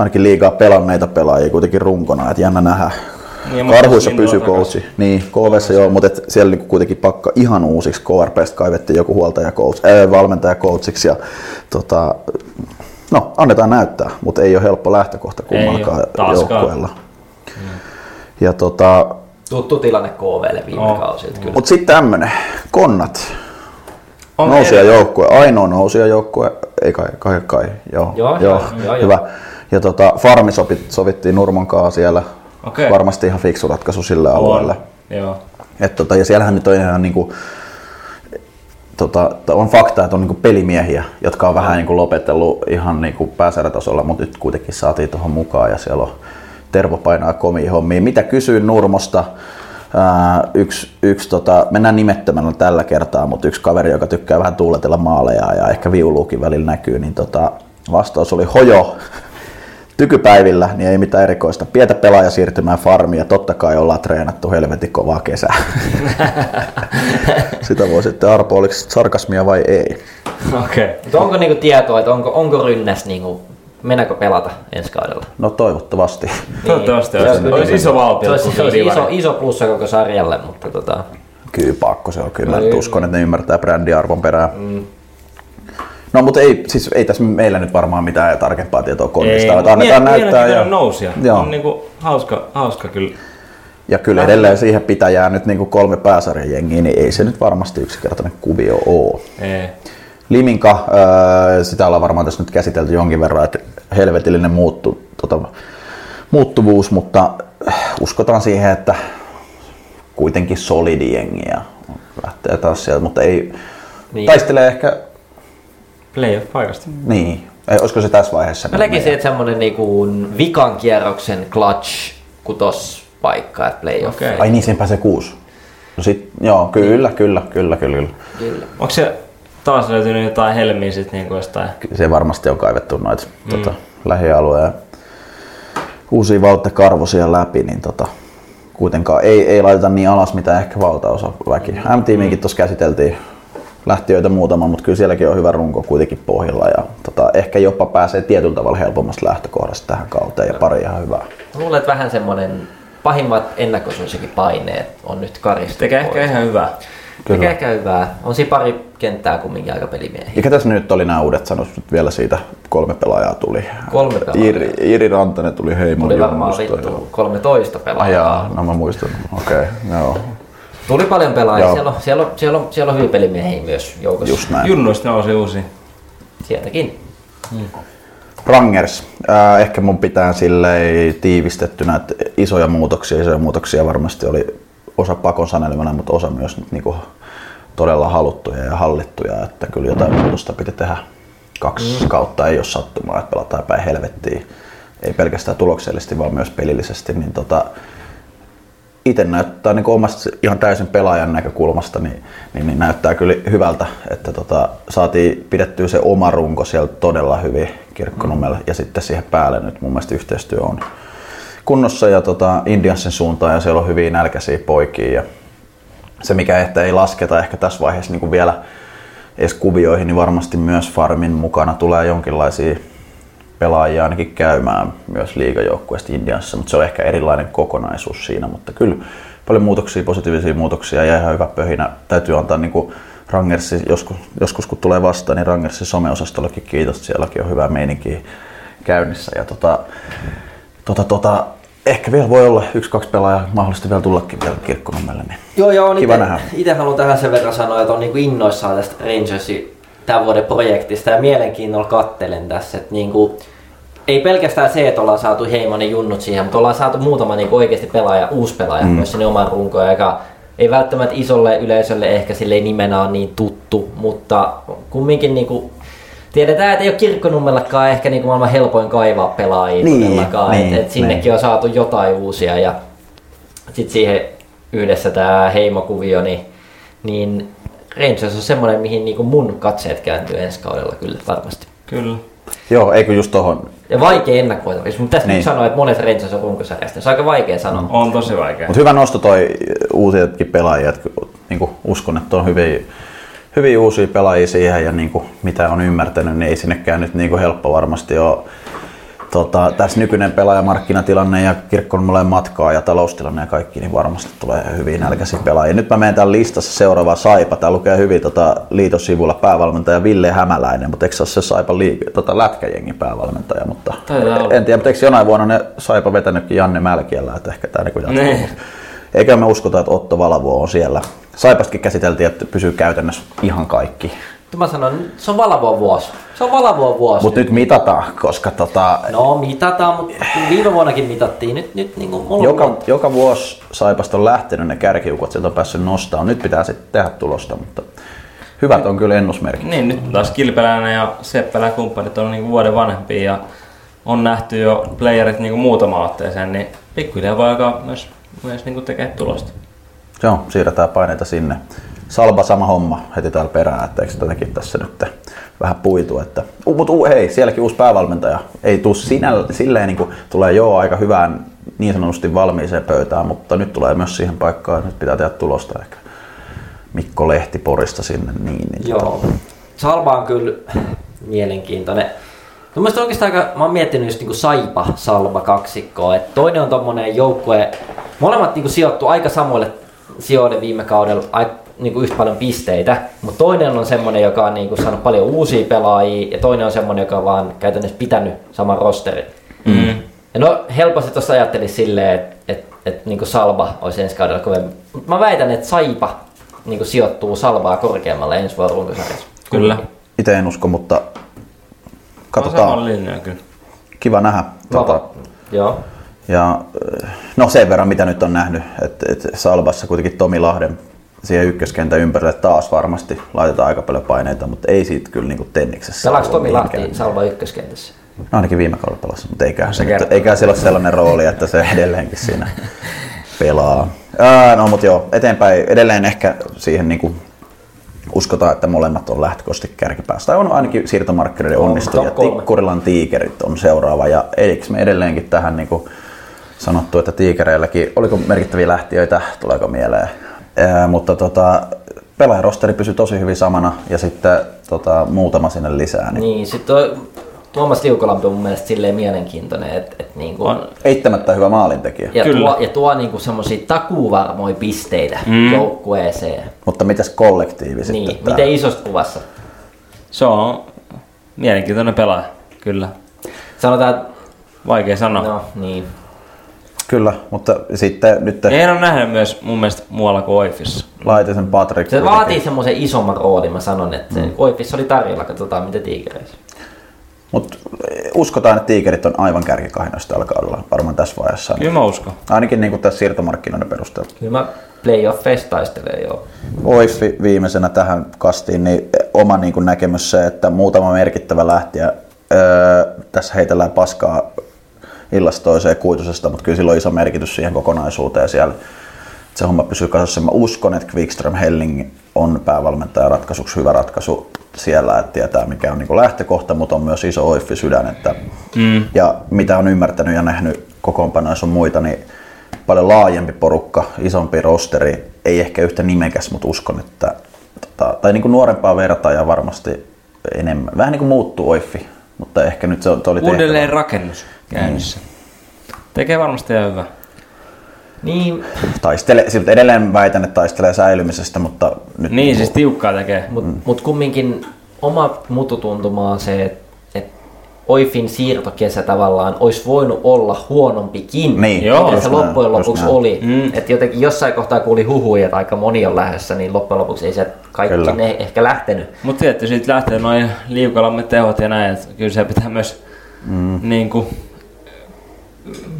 S5: ainakin liigaa pelanneita pelaajia kuitenkin runkona, että jännä nähdä.
S4: Niin,
S5: Karhuissa pysyy coachi. Niin, KVssä joo, mutta et siellä niinku kuitenkin pakka ihan uusiksi. KRPstä kaivettiin joku huoltaja coach, äh, valmentaja coachiksi ja tota, no, annetaan näyttää, mutta ei ole helppo lähtökohta kummallakaan joukkueella. Ja tota,
S6: Tuttu tilanne KVlle viime
S4: Oh.
S6: kausilta kyllä.
S5: mutta sitten tämmönen, konnat.
S6: On
S5: Nousija
S6: eri-
S5: joukkue, ainoa nousija joukkue, ei kai, kai, kai, joo,
S6: Joo,
S5: joo,
S6: joo, joo,
S5: hyvä.
S6: joo.
S5: Ja tota, farmi sovit, sovittiin Nurmon kanssa siellä,
S4: Okei.
S5: varmasti ihan fiksu ratkaisu sille alueelle.
S4: Joo.
S5: Et tota, ja siellähän nyt on ihan niinku, tota, on fakta, että on niinku pelimiehiä, jotka on vähän niinku lopetellut ihan niinku pääsarjatasolla, mutta nyt kuitenkin saatiin tuohon mukaan ja siellä on Tervo painaa komia hommia. Mitä kysyin Nurmosta? Ää, yksi, yksi tota, mennään nimettömällä tällä kertaa, mutta yksi kaveri, joka tykkää vähän tuuletella maaleja ja ehkä viuluukin välillä näkyy, niin tota, vastaus oli hojo. Tykypäivillä, niin ei mitään erikoista. Pientä pelaaja siirtymään farmiin ja totta kai ollaan treenattu helvetin kovaa kesää. <laughs> Sitä voi sitten arpo, oliko se sarkasmia vai ei.
S4: Okei.
S6: Mutta onko niinku tietoa, että onko, onko rynnäs niinku, mennäänkö pelata ensi kaudella?
S5: No toivottavasti.
S4: Toivottavasti
S6: Se
S4: olisi,
S6: kyllä-
S4: olisi iso valtio.
S6: Se olisi, se olisi iso, iso plussa koko sarjalle, mutta tota,
S5: Kyllä pakko se on. Kyllä
S6: No
S5: mä uskon, että ne ymmärtää brändiarvon perään. Mm. No mutta ei, siis ei tässä meillä nyt varmaan mitään tarkempaa tietoa konnista. Että annetaan näyttää. Ja,
S4: nousia.
S5: Joo.
S4: On niinku hauska, hauska kyllä.
S5: ja kyllä edelleen siihen pitää jää nyt niinku kolme pääsarjan jengiä, niin ei se nyt varmasti yksinkertainen kuvio ole.
S4: Ei.
S5: Liminka, öö, sitä ollaan varmaan tässä nyt käsitelty jonkin verran, että helvetillinen muuttu, tota, muuttuvuus, mutta äh, uskotaan siihen, että kuitenkin solidi jengi ja lähtee taas sieltä, mutta ei
S6: Niin.
S5: niin. taistelee ehkä,
S4: Playoff-paikasta.
S5: niin, ei, olisiko se tässä vaiheessa?
S6: mä näkisin, että semmonen niinku vikan kierroksen clutch kutos paikka, että playoff.
S4: Okei.
S5: Ai niin, siinä pääsee kuusi. No sit, joo, kyllä, kyllä, kyllä, kyllä, kyllä.
S6: Kyllä.
S4: Onko se taas löytynyt jotain helmiä sit niinku jostain?
S5: Se varmasti on kaivettu noita
S4: Mm.
S5: tota, lähialueen uusia Valtte Karvosia läpi, niin tota, kuitenkaan ei, ei laiteta niin alas, mitä ehkä valtaosa väki. M-tiimiinkin tuossa käsiteltiin lähtiöitä muutama, mutta kyllä sielläkin on hyvä runko kuitenkin pohjalla ja tota, ehkä jopa pääsee tietyllä tavalla helpommasta lähtökohdasta tähän kauteen ja pari ihan hyvää.
S6: Luulen, että vähän semmonen pahimmat ennakkosuosikin paineet on nyt karistunut
S4: Tekee ehkä ihan hyvää.
S5: Kyllä.
S6: Tekee ehkä hyvää. On siinä pari kenttää kumminkin aika pelimiehiä.
S5: Ja ketäs nyt oli nämä uudet sanot nyt vielä siitä? Kolme pelaajaa tuli.
S6: Kolme pelaajaa.
S5: Iri, Iri Rantanen tuli Heimon
S6: Tuli varmaan vittu
S5: joo.
S6: 13
S5: Ai
S6: pelaajaa.
S5: jaa, no mä muistan. Okei, okay, joo.
S6: Tuli paljon pelaajia.
S5: Joo.
S6: Siellä on, siellä, on, siellä, on, siellä on hyviä pelimiehiä myös joukossa.
S5: Just näin.
S4: Junnuista nousi uusi.
S6: Sieltäkin.
S5: Rangers. Äh, ehkä mun pitää silleen tiivistettynä, että isoja muutoksia, isoja muutoksia varmasti oli osa pakon sanelemana, mutta osa myös nyt niinku todella haluttuja ja hallittuja, että kyllä jotain muutosta piti tehdä. Kaksi mm. kautta ei ole sattumaa, että pelataan päin helvettiin. Ei pelkästään tuloksellisesti, vaan myös pelillisesti. Niin tota, itse näyttää niin omasta ihan täysin pelaajan näkökulmasta, niin, niin, niin näyttää kyllä hyvältä, että tota, saatiin pidettyä se oma runko siellä todella hyvin Kirkkonummella ja sitten siihen päälle nyt mun mielestä yhteistyö on kunnossa ja tota, Indiansin suuntaan ja siellä on hyviä nälkäisiä poikia ja se mikä ehkä ei lasketa ehkä tässä vaiheessa niin kuin vielä edes kuvioihin, niin varmasti myös Farmin mukana tulee jonkinlaisia pelaajia ainakin käymään myös liigajoukkueesta Indiassa, mutta se on ehkä erilainen kokonaisuus siinä, mutta kyllä paljon muutoksia, positiivisia muutoksia ja ihan hyvä pöhinä. Täytyy antaa niin kuin Rangersi, joskus, joskus kun tulee vastaan, niin Rangersin someosastollekin kiitos, sielläkin on hyvää meininkiä käynnissä ja tota, tota, tota, ehkä vielä voi olla yksi, kaksi pelaajaa mahdollisesti vielä tullakin vielä kirkkonummelle. Niin.
S6: Joo, joo.
S5: Kiva nähdä.
S6: Itse haluan tähän sen verran sanoa, että on niinku innoissaan tästä Rangersin tämän vuoden projektista ja mielenkiinnolla kattelen tässä, että niinku, ei pelkästään se, että ollaan saatu Heimonen junnut siihen, mutta ollaan saatu muutama niin oikeasti pelaaja, uusi pelaaja mm. myös sinne oman runkoon, joka ei välttämättä isolle yleisölle ehkä sille nimenä on niin tuttu, mutta kumminkin niin kuin, tiedetään, että ei ole kirkkonummellakaan ehkä niin kuin maailman helpoin kaivaa pelaajia
S5: Niin,
S6: todellakaan,
S5: niin,
S6: et, et sinnekin
S5: niin.
S6: on saatu jotain uusia ja sitten siihen yhdessä tämä heimokuvio, niin, niin Rangers on semmoinen, mihin niin kuin mun katseet kääntyy ensi kaudella kyllä varmasti.
S4: Kyllä.
S5: Joo, eikö just tohon.
S6: Ja vaikea ennakoitavissa, mutta tästä
S5: Niin.
S6: niin. sanoa, että monet Rangers on runkosarjasta. Se on aika vaikea sanoa.
S4: On tosi vaikea.
S5: Mutta hyvä nosto toi uusiakin pelaajia, että niinku uskon, että on hyviä, hyviä uusia pelaajia siihen ja niinku, mitä on ymmärtänyt, niin ei sinnekään nyt niinku helppo varmasti ole. Tota, tässä nykyinen pelaajamarkkinatilanne ja kirkkonummalle matkaa ja taloustilanne ja kaikki, niin varmasti tulee hyvin nälkäisiä pelaajia. Nyt mä menen täällä listassa seuraava Saipa. Tää lukee hyvin tota, liitosivulla päävalmentaja Ville Hämäläinen, mutta eikö se ole se Saipan liik- tota, lätkäjengin päävalmentaja? Mutta en tiedä, mutta eikö jonain vuonna ne Saipa vetänytkin Janne Mälkiellä, että ehkä tämä niin jatkuu.
S4: Niin.
S5: Eikä me uskota, että Otto Valvo on siellä. Saipastakin käsiteltiin, että pysyy käytännössä ihan kaikki.
S6: Mutta mä sanon, se on Valavoa vuosi. Se on Valavoa vuosi.
S5: Mutta nyt mitataan, koska tota,
S6: No mitataan, mutta viime vuonnakin mitattiin. Nyt, nyt niin kuin mulla
S5: joka,
S6: on...
S5: joka vuosi Saipasta on lähtenyt ne kärkiukot, sieltä on päässyt nostamaan. Nyt pitää sitten tehdä tulosta, mutta hyvät on kyllä ennusmerkit.
S4: Niin, nyt taas Kilpeläinen ja Seppälä ja kumppanit on niinku vuoden vanhempia ja on nähty jo playerit niinku muutama otteeseen, niin pikkuhiljaa voi alkaa myös, myös niinku tekee tulosta.
S5: Joo, siirretään paineita sinne. Salba sama homma heti täällä perään, että eikö tätäkin tässä nyt vähän puitu. Että... Uh, mutta uh, hei, sielläkin uusi päävalmentaja. Ei tuu sinä, silleen niin kuin, tulee joo aika hyvään niin sanotusti valmiiseen pöytään, mutta nyt tulee myös siihen paikkaan, että nyt pitää tehdä tulosta ehkä. Mikko Lehti Porista sinne. Niin, niin
S6: Joo. Salba on kyllä mielenkiintoinen. No, mielestäni oikeastaan aika, mä oon miettinyt just niinku Saipa, Salba kaksikkoa. Et toinen on tommonen joukkue, molemmat niinku sijoittu aika samoille sijoille viime kaudella, aika niinku yhtä paljon pisteitä, mutta toinen on semmonen, joka on niinku saanut paljon uusia pelaajia, ja toinen on semmonen, joka on vaan käytännössä pitänyt saman rosterin.
S4: Mm.
S6: Ja no helposti tuossa ajattelisi silleen, että et, et, niinku Salba olisi ensi kaudella kovempi. Mä väitän, että Saipa niinku sijoittuu Salbaa korkeammalle ensi vuoden runkosarjassa.
S4: Kyllä.
S5: Itse en usko, mutta katsotaan.
S4: linjaa kyllä.
S5: Kiva nähdä. Tota,
S6: Joo.
S5: Ja no sen verran, mitä nyt on nähnyt, että et Salbassa kuitenkin Tomi Lahden siihen ykköskentän ympärille taas varmasti laitetaan aika paljon paineita, mutta ei siitä kyllä niinku tenniksessä.
S6: Pelaako Tomi. Lahti Salva ykköskentässä?
S5: No ainakin viime kaudella pelasi, mutta eikä,
S6: Se kertoo.
S5: eikä sillä ole sellainen rooli, että se <laughs> edelleenkin siinä pelaa. Ää, no mutta joo, eteenpäin edelleen ehkä siihen niinku uskotaan, että molemmat on lähtökohtaisesti kärkipäässä. Tai on ainakin siirtomarkkinoiden
S6: On,
S5: onnistuja. Tikkurilan tiikerit on seuraava. Ja eikö me edelleenkin tähän niinku sanottu, että tiikereilläkin, oliko merkittäviä lähtiöitä, tuleeko mieleen. Ää, mutta tota, pelaajarosteri pysyy tosi hyvin samana ja sitten tota, muutama sinne lisää. Niin.
S6: Niin, sit toi Tuomas Liukolampi on mun mielestä silleen mielenkiintoinen, että et niinku,
S5: Eittämättä hyvä maalintekijä.
S6: ja tuo, ja tuo niinku semmosia takuvarmoja pisteitä
S5: Mm.
S6: joukkueeseen.
S5: Mutta mitäs kollektiivi sitten?
S6: Niin,
S5: tää?
S6: miten isossa kuvassa?
S4: Se on mielenkiintoinen pelaaja, kyllä.
S6: Sanotaan, että...
S4: Vaikea sanoa.
S6: No, niin.
S5: Kyllä, mutta sitten nyt
S4: en ole nähnyt myös mun mielestä muualla kuin Oifissa.
S5: Laitisen Patrick.
S6: Se
S5: kuitenkin.
S6: vaatii semmoisen isomman roolin, mä sanon, että se Oifissa oli tarjolla, katsotaan mitä tiikereissä.
S5: Mutta uskotaan, että tiikerit on aivan kärkikahinoista tällä kaudella, varmaan tässä vaiheessa.
S4: Kyllä mä uskon.
S5: Ainakin niin kuin tässä siirtomarkkinoiden perusteella.
S6: Kyllä mä playoffeista taistelen joo.
S5: Oiffi viimeisenä tähän kastiin, niin oma niin kuin näkemys se, että muutama merkittävä lähtiä, öö, tässä heitellään paskaa illasta toiseen kuitusesta, mutta kyllä sillä on iso merkitys siihen kokonaisuuteen siellä. että Se homma pysyy kasassa. Mä uskon, että Quickström Helling on päävalmentaja ratkaisuksi hyvä ratkaisu siellä, että tietää mikä on niin lähtökohta, mutta on myös iso Oiffi sydän. Että,
S4: Mm.
S5: ja mitä on ymmärtänyt ja nähnyt kokoonpanoissa on muita, niin paljon laajempi porukka, isompi rosteri, ei ehkä yhtä nimekäs, mutta uskon, että tota, tai niin kuin nuorempaa vertaa ja varmasti enemmän. Vähän niin kuin muuttuu Oiffi, mutta ehkä nyt se, oli
S4: Uudelleen
S5: tehtävä.
S4: rakennus käynnissä. Tekee varmasti ihan hyvä.
S6: Niin,
S5: Taistele, edelleen väitän, että taistelee säilymisestä, mutta nyt
S4: Niin, siis tiukkaa tekee.
S6: Mut, mm. mut kumminkin oma mututuntuma on se, että et Oifin siirtokesä tavallaan olisi voinut olla huonompikin,
S5: Niin,
S6: Joo,
S5: just
S6: se
S5: näin,
S6: loppujen lopuksi
S5: näin.
S6: oli.
S4: Mm.
S6: Että jotenkin jossain kohtaa kuuli huhuja, että aika moni on lähdössä, niin loppujen lopuksi ei se kaikki
S5: Kyllä.
S6: ne ehkä lähtenyt.
S4: Mutta tietysti siitä lähtee noin liukalammet tehot ja näin, että kyllä se pitää myös mm. niin kuin,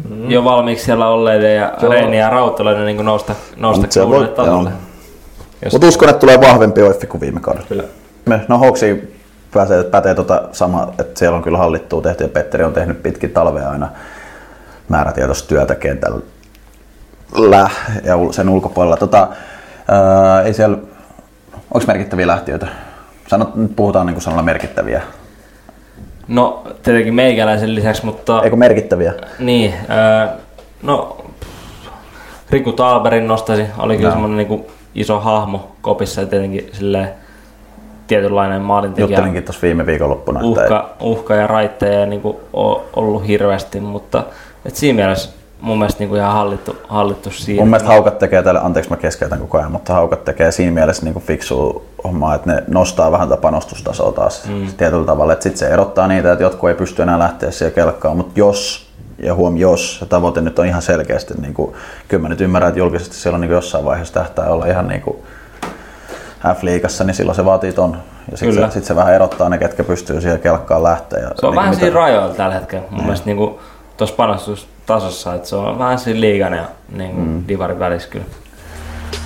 S4: mm. jo valmiiksi siellä olleiden ja
S5: Joo.
S4: Reini ja Rautalainen niin nousta, nousta
S5: voi-
S4: tasolle.
S5: Mutta uskon, että tulee vahvempi OIF kuin viime kaudella.
S4: Kyllä.
S5: Me, no Hoksi pätee, pätee tota sama, että siellä on kyllä hallittua tehty ja Petteri on tehnyt pitkin talvea aina määrätietoista työtä kentällä ja sen ulkopuolella. Tota, ää, ei siellä, onko merkittäviä lähtiöitä? Sanot, nyt puhutaan niin kuin sanalla merkittäviä.
S4: No tietenkin meikäläisen lisäksi, mutta...
S5: Eikö merkittäviä?
S4: Niin, ää, no Riku Talberin nostaisin, oli kyllä
S5: Joo.
S4: semmoinen niinku iso hahmo kopissa ja tietenkin silleen tietynlainen maalintekijä.
S5: Juttelinkin tuossa viime viikonloppuna. että
S4: Uhka, uhka ja raitteja ei ole ollut hirveästi, mutta et siinä mielessä mun mielestä niinku ihan hallittu, hallittu siinä.
S5: Mun mielestä Haukat tekee tälle, anteeksi mä keskeytän koko ajan, mutta Haukat tekee siinä mielessä niin fiksua hommaa, että ne nostaa vähän tätä panostustasoa taas
S4: mm.
S5: tietyllä tavalla. Että sitten se erottaa niitä, että jotkut ei pysty enää lähteä siihen kelkkaan, mutta jos, ja huom jos, se tavoite nyt on ihan selkeästi, niin kuin, kyllä mä nyt ymmärrän, että julkisesti siellä on niin jossain vaiheessa tähtää olla ihan niin kuin F-liigassa, niin silloin se vaatii ton. Ja sitten se, sit se vähän erottaa ne, ketkä pystyy siihen kelkkaan lähteä. Ja
S4: Se on
S5: niin
S4: vähän
S5: mitä-
S4: siinä rajoilla tällä hetkellä. Mun
S5: Niin.
S4: mielestä niinku tuossa panostustasossa, että se on vähän siinä liigan ja niinku
S5: Mm.
S4: divarin välissä kyllä.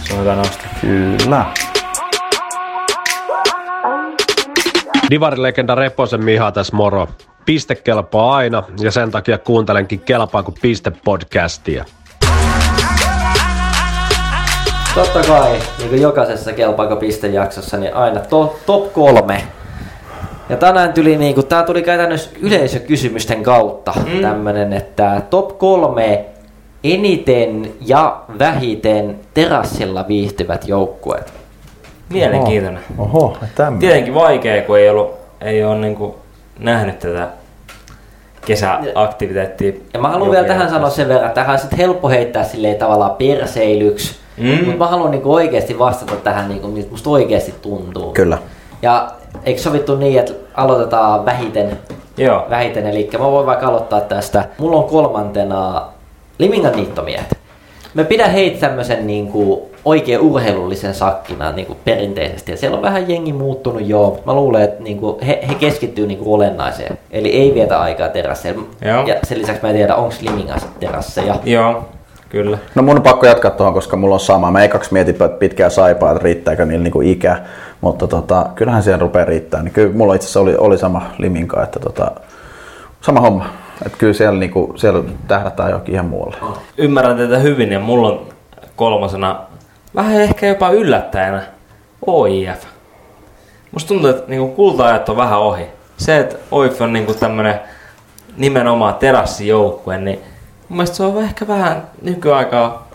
S4: Se on hyvä nosto.
S5: Kyllä.
S13: Divarilegenda Reposen Miha tässä moro. Piste kelpaa aina ja sen takia kuuntelenkin Kelpaako piste podcastia.
S6: Totta kai, niin kuin jokaisessa kelpaako pistejaksossa, niin aina to, top kolme. Ja tänään tuli, niin kuin, tää tuli käytännössä yleisökysymysten kautta mm. tämmönen, että top kolme eniten ja vähiten terassilla viihtyvät joukkueet.
S4: Mielenkiintoinen.
S5: Oho, tämmöinen.
S4: Tietenkin vaikea, kun ei, ollut, ei ole niinku nähnyt tätä kesäaktiviteettia.
S6: Ja mä haluan vielä tähän sanoa sen verran, että tähän on sit helppo heittää silleen tavallaan perseilyksi,
S4: Mm.
S6: mutta mä haluan niinku oikeasti vastata tähän, niinku, miltä musta oikeasti tuntuu.
S5: Kyllä.
S6: Ja eikö sovittu niin, että aloitetaan vähiten?
S4: Joo.
S6: Vähiten, eli mä voin vaikka aloittaa tästä. Mulla on kolmantena Limingan niittomiehet. Mä pidän heitä tämmöisen niinku oikein urheilullisen sakkina niinku perinteisesti. Ja siellä on vähän jengi muuttunut joo, mutta mä luulen, että niinku he, he keskittyy niinku olennaiseen. Eli ei vietä aikaa terasseilla.
S4: Joo.
S6: Ja sen lisäksi mä en tiedä, onko Limingassa terasseja.
S4: Joo, kyllä.
S5: No mun on pakko jatkaa tuohon, koska mulla on sama. Mä ekaksi mietin pitkää saipaa, että riittääkö niillä niinku ikä, mutta tota, kyllähän siellä rupeaa riittää. Niin kyllä mulla itse asiassa oli, oli sama liminka, että tota, sama homma. Että kyllä siellä, niinku, siellä tähdätään johonkin ihan muualle.
S4: Ymmärrän tätä hyvin ja mulla on kolmosena vähän ehkä jopa yllättäjänä OIF. Musta tuntuu, että niinku kulta-ajat on vähän ohi. Se, että OIF on niinku tämmönen nimenomaan terassijoukkue, niin mun mielestä se on ehkä vähän nykyaikaa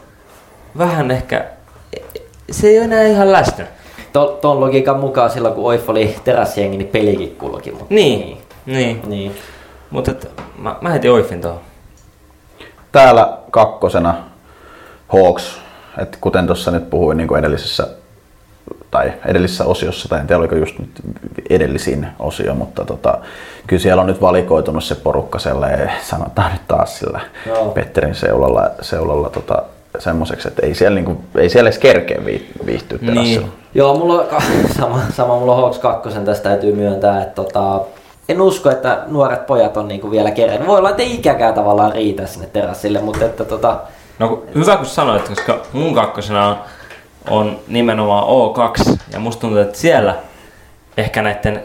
S4: vähän ehkä, se ei ole enää ihan läsnä.
S6: To, ton logiikan mukaan silloin, kun Oif oli terassiengi, niin pelikin kulki. Mutta
S4: Niin, niin.
S6: niin.
S4: Mutta mä, mä heitin OIFin tuohon.
S5: Täällä kakkosena Hawks, että kuten tuossa nyt puhuin niin kuin edellisessä tai edellisessä osiossa, tai en tiedä oliko just nyt edellisin osio, mutta tota, kyllä siellä on nyt valikoitunut se porukka sellainen, sanotaan nyt taas sillä
S6: Joo.
S5: Petterin seulalla, seulalla tota, semmoiseksi, että ei siellä, niinku, ei siellä edes kerkeä vii- viihtyä terassilla.
S6: Joo, mulla on ka- <laughs> sama, sama mulla on Hawks 2, tästä täytyy myöntää, että tota, en usko, että nuoret pojat on niinku vielä kerennyt. Voi olla, että ei ikäkään tavallaan riitä sinne terassille, mutta että tota,
S4: No hyvä kun sanoit, koska mun kakkosena on, on nimenomaan O2 ja musta tuntuu, että siellä ehkä näiden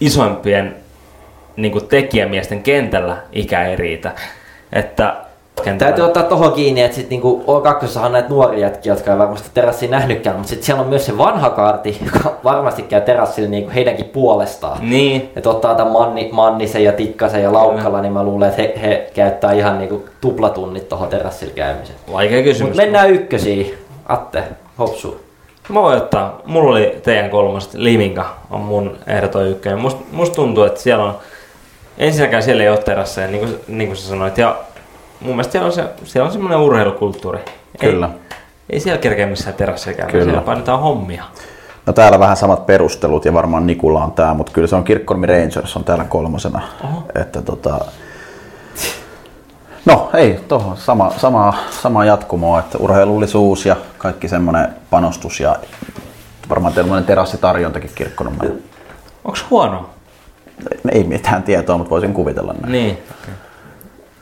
S4: isoimpien niin tekijämiesten kentällä ikä ei riitä. Että kentällä...
S6: Täytyy ottaa tohon kiinni, että sit niinku O2 on näitä nuoria jätkiä, jotka ei varmasti terassia nähnytkään, mutta sitten siellä on myös se vanha kaarti, joka varmasti käy terassilla niinku heidänkin puolestaan.
S4: Niin.
S6: Että ottaa tämän Manni, Mannisen ja Tikkasen ja Laukkala, niin mä luulen, että he, he käyttää ihan niinku tuplatunnit tohon terassilla käymiseen.
S4: Vaikea kysymys.
S6: Mut mennään ykkösiin. Atte, hopsu.
S4: Mä voin ottaa, mulla oli teidän kolmoset, Liminka on mun ehdoton ykkönen. Must, musta tuntuu, että siellä on, ensinnäkään siellä ei ole terasseja, niin kuin, niin kuin sä sanoit, ja mun mielestä siellä on, se, siellä on semmoinen urheilukulttuuri.
S5: Kyllä.
S4: Ei, ei siellä kerkeä missään terasseja käydä,
S5: Kyllä.
S4: siellä painetaan hommia.
S5: No täällä vähän samat perustelut ja varmaan Nikulla on tää, mutta kyllä se on Kirkkonummi Rangers on täällä kolmosena.
S4: Oho.
S5: Että tota... No ei, tohon sama, sama, sama jatkumoa, että urheilullisuus ja kaikki semmoinen panostus ja varmaan tämmöinen terassitarjontakin Kirkkonummella.
S4: Onks huono?
S5: Ei mitään tietoa, mutta voisin kuvitella näin.
S4: Niin.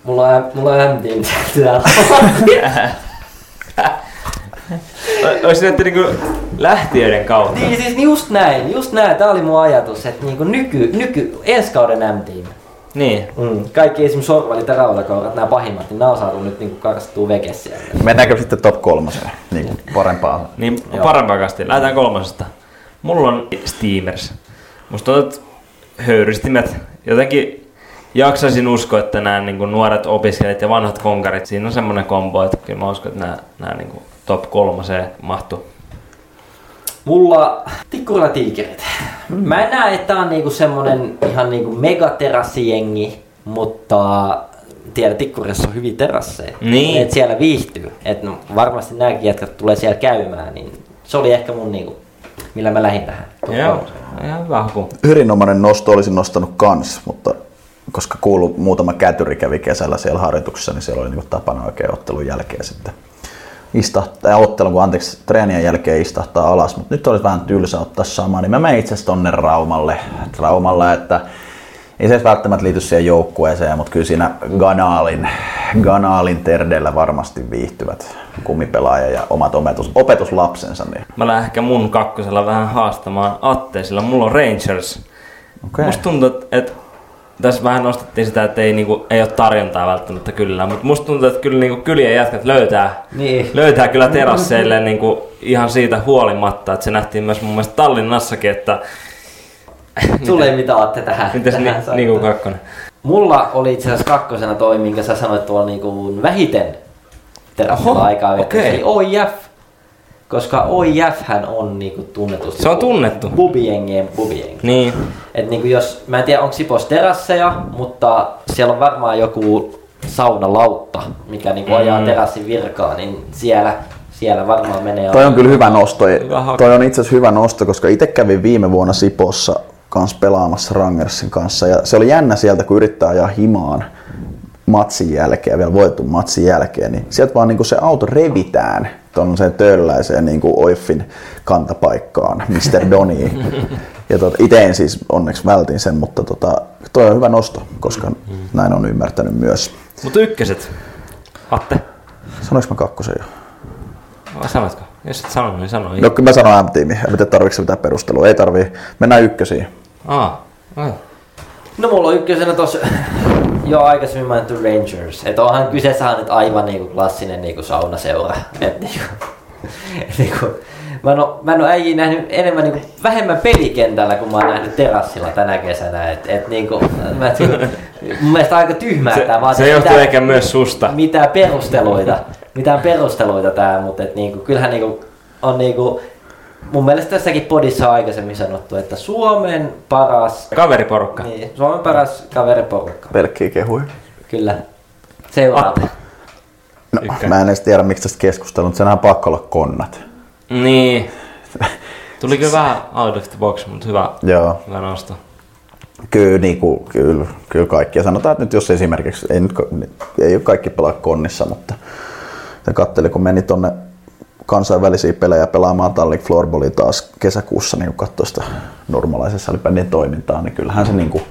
S6: Mulla on, mulla on täällä.
S4: Olisi <laughs> näette niinku lähtiöiden kautta.
S6: niin siis just näin, just näin. Tää oli mun ajatus, että niinku nyky, nyky, ensi kauden M-team.
S4: Niin.
S6: Mm. Kaikki esimerkiksi sorvalit ja raudakourat, nämä pahimmat, niin nämä on saatu nyt niinku karsittua vekes siellä.
S5: Mennäänkö sitten top kolmoseen? Niin kuin parempaa.
S4: Niin,
S6: Joo.
S4: parempaa kastia. Lähdetään kolmosesta. Mulla on Steamers. Musta että höyrystimet. Jotenkin jaksaisin uskoa, että nämä niin nuoret opiskelijat ja vanhat konkarit, siinä on semmoinen kombo, että kyllä mä uskon, että nämä, nämä niin top kolmoseen mahtuu.
S6: Mulla tikkurilla tiikerit. Mä en näe, että tää on niinku semmonen ihan niinku megaterassijengi, mutta tiedä, tikkurissa on hyviä terasseja.
S4: Niin.
S6: Et siellä viihtyy. Et no, varmasti nämäkin jätkät tulee siellä käymään, niin se oli ehkä mun niinku, millä mä lähdin tähän.
S4: Joo, ihan hyvä haku.
S5: Erinomainen nosto olisin nostanut kans, mutta koska kuulu muutama kätyri kävi kesällä siellä harjoituksessa, niin siellä oli niinku tapana oikein ottelun jälkeen sitten istahtaa, ottelun, kun anteeksi, treenien jälkeen istahtaa alas, mutta nyt olisi vähän tylsä ottaa sama, niin mä menen itse asiassa tonne Raumalle, Raumalle, että ei se välttämättä liity siihen joukkueeseen, mutta kyllä siinä Ganaalin, Ganaalin terdellä varmasti viihtyvät kumipelaaja ja omat opetus, opetuslapsensa. Niin.
S4: Mä lähden ehkä mun kakkosella vähän haastamaan Atte, sillä mulla on Rangers.
S5: Okei.
S4: Musta tuntuu, että tässä vähän nostettiin sitä, että ei, niinku, ei ole tarjontaa välttämättä kyllä, mutta musta tuntuu, että kyllä niinku, kylien jätkät löytää,
S6: Niin.
S4: löytää kyllä terasseille niinku, ihan siitä huolimatta, että se nähtiin myös mun mielestä Tallinnassakin, että <laughs>
S6: Sulle ei mitään aatte tähän.
S4: Mites
S6: tähän
S4: ni, niinku kakkonen?
S6: Mulla oli itse asiassa kakkosena toi, minkä sä sanoit tuolla niinku vähiten terassilla aikaa
S4: okei.
S6: eli OIF. Koska OIF hän on niinku tunnetusti
S4: Se on tunnettu.
S6: bubijengien bubijengi.
S4: Niin.
S6: Et niinku jos, mä en tiedä onko Sipos terasseja, mutta siellä on varmaan joku saunalautta, mikä niinku ajaa
S5: Mm.
S6: terassin virkaa, niin siellä, siellä varmaan menee
S5: Toi on kyllä hyvä nosto.
S6: Hyvä.
S5: Toi on itse asiassa hyvä nosto, koska itse kävin viime vuonna Sipossa kanssa pelaamassa Rangersin kanssa. Ja se oli jännä sieltä, kun yrittää ajaa himaan matsin jälkeen, vielä voitetun matsin jälkeen, niin sieltä vaan niinku se auto revitään tuollaiseen tölläiseen niinku Oiffin kantapaikkaan, Mr. Doni. ja tota, itse en siis onneksi vältin sen, mutta tota, toi on hyvä nosto, koska näin on ymmärtänyt myös.
S4: Mutta ykköset. Atte,
S5: Sanoinko mä kakkosen jo?
S4: vai sanotko? Jos et sanonut, niin sano.
S5: No kyllä mä sanon M-tiimi, en tiedä tarvitse mitään perustelua, ei tarvii. Mennään ykkösiin.
S4: Aa, ai.
S6: No mulla on ykkösenä tossa jo aikaisemmin mainittu Rangers. Et onhan kyseessä on nyt aivan niinku klassinen niinku saunaseura. Et niinku, et <laughs> niinku, mä en oo, mä en oo äijä nähnyt enemmän niinku, vähemmän pelikentällä kuin mä oon nähnyt terassilla tänä kesänä. Et, et niinku, mä, et, mun mielestä aika tyhmää
S4: Se,
S6: tää. Mä
S4: se johtuu ehkä myös susta.
S6: mitään perusteluita, mitään perusteluita tää, mutta et niinku, kyllähän niinku, on niinku, mun mielestä tässäkin podissa on aikaisemmin sanottu, että Suomen paras
S4: Kaveriporukka.
S6: Niin, Suomen paras kaveriporukka.
S5: Pelkkiä kehuja.
S6: Kyllä. Seuraava.
S5: No, mä en edes tiedä, miksi tästä keskustellaan, mutta senhän on pakko olla konnat.
S4: Niin. <laughs> Tuli kyllä vähän out of the box, mutta hyvä,
S5: Joo.
S4: hyvä nosto.
S5: Kyllä, niin kuin, kyllä, kyllä kaikki. Ja sanotaan, että nyt jos esimerkiksi, ei, nyt, ei ole kaikki pelaa konnissa, mutta se katteli, kun meni tonne kansainvälisiä pelejä pelaamaan Tallink Floorballia taas kesäkuussa, niin kun katsoi sitä normalaisessa salibändin toimintaa, niin kyllähän se niin kuin,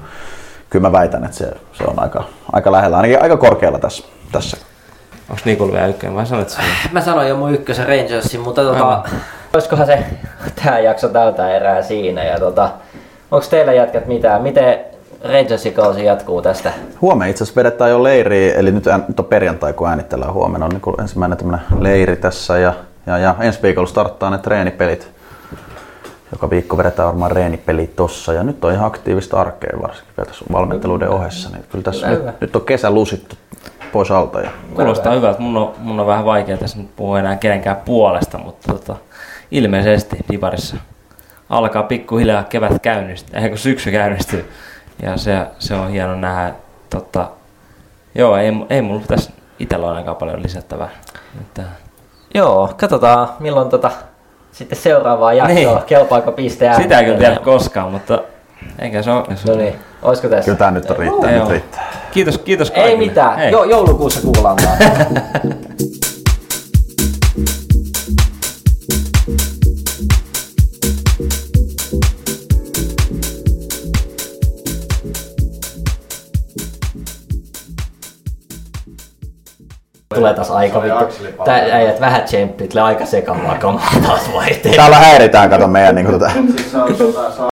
S5: kyllä mä väitän, että se, se on aika, aika lähellä, ainakin aika korkealla tässä. tässä.
S4: Onko Nikulla vielä ykkönen vai sanoit sen? <laughs>
S6: Mä sanoin jo mun ykkösen Rangersin, mutta tota, olisikohan se tää jakso tältä erää siinä. Ja tota, onko teillä jätkät mitään? Miten Rangersin kausi jatkuu tästä?
S5: Huomenna itse asiassa vedetään jo leiriä, eli nyt, nyt on perjantai, kun äänitellään huomenna, on niin ensimmäinen tämmöinen leiri tässä ja, ja, ja ensi viikolla starttaa ne treenipelit. Joka viikko vedetään varmaan reenipelit tossa ja nyt on ihan aktiivista arkea varsinkin vielä tässä valmenteluiden ohessa. Niin kyllä tässä
S4: Hyvä, hyvä.
S5: nyt, nyt, on kesä lusittu pois alta. Ja...
S4: Kuulostaa hyvältä. Mun on, mun on vähän vaikea tässä nyt puhua enää kenenkään puolesta, mutta tota, ilmeisesti Divarissa alkaa pikkuhiljaa kevät käynnistyä, eikä kun syksy käynnistyy. Ja se, se on hieno nähdä. Tota, joo, ei, ei mulla tässä itsellä ole ainakaan paljon lisättävää. Että,
S6: Joo, katsotaan milloin tota, sitten seuraavaa jaksoa.
S4: Niin.
S6: Kelpaako piste
S4: sitä ei kyllä tiedä koskaan, mutta eikä se ole.
S6: No niin, olisiko tässä?
S5: Kyllä tää nyt on riittää,
S4: Joo.
S5: nyt riittää.
S4: Kiitos, kiitos
S6: Ei
S4: kaikille.
S6: mitään,
S4: Hei.
S6: jo, joulukuussa kuullaan taas. <laughs> Tulee taas aika vittu. Tää äijät vähän tsemppit, aika sekavaa kamaa taas vaihtelee.
S5: Täällä häiritään, kato meidän niinku tota...
S9: Siis se on, tota,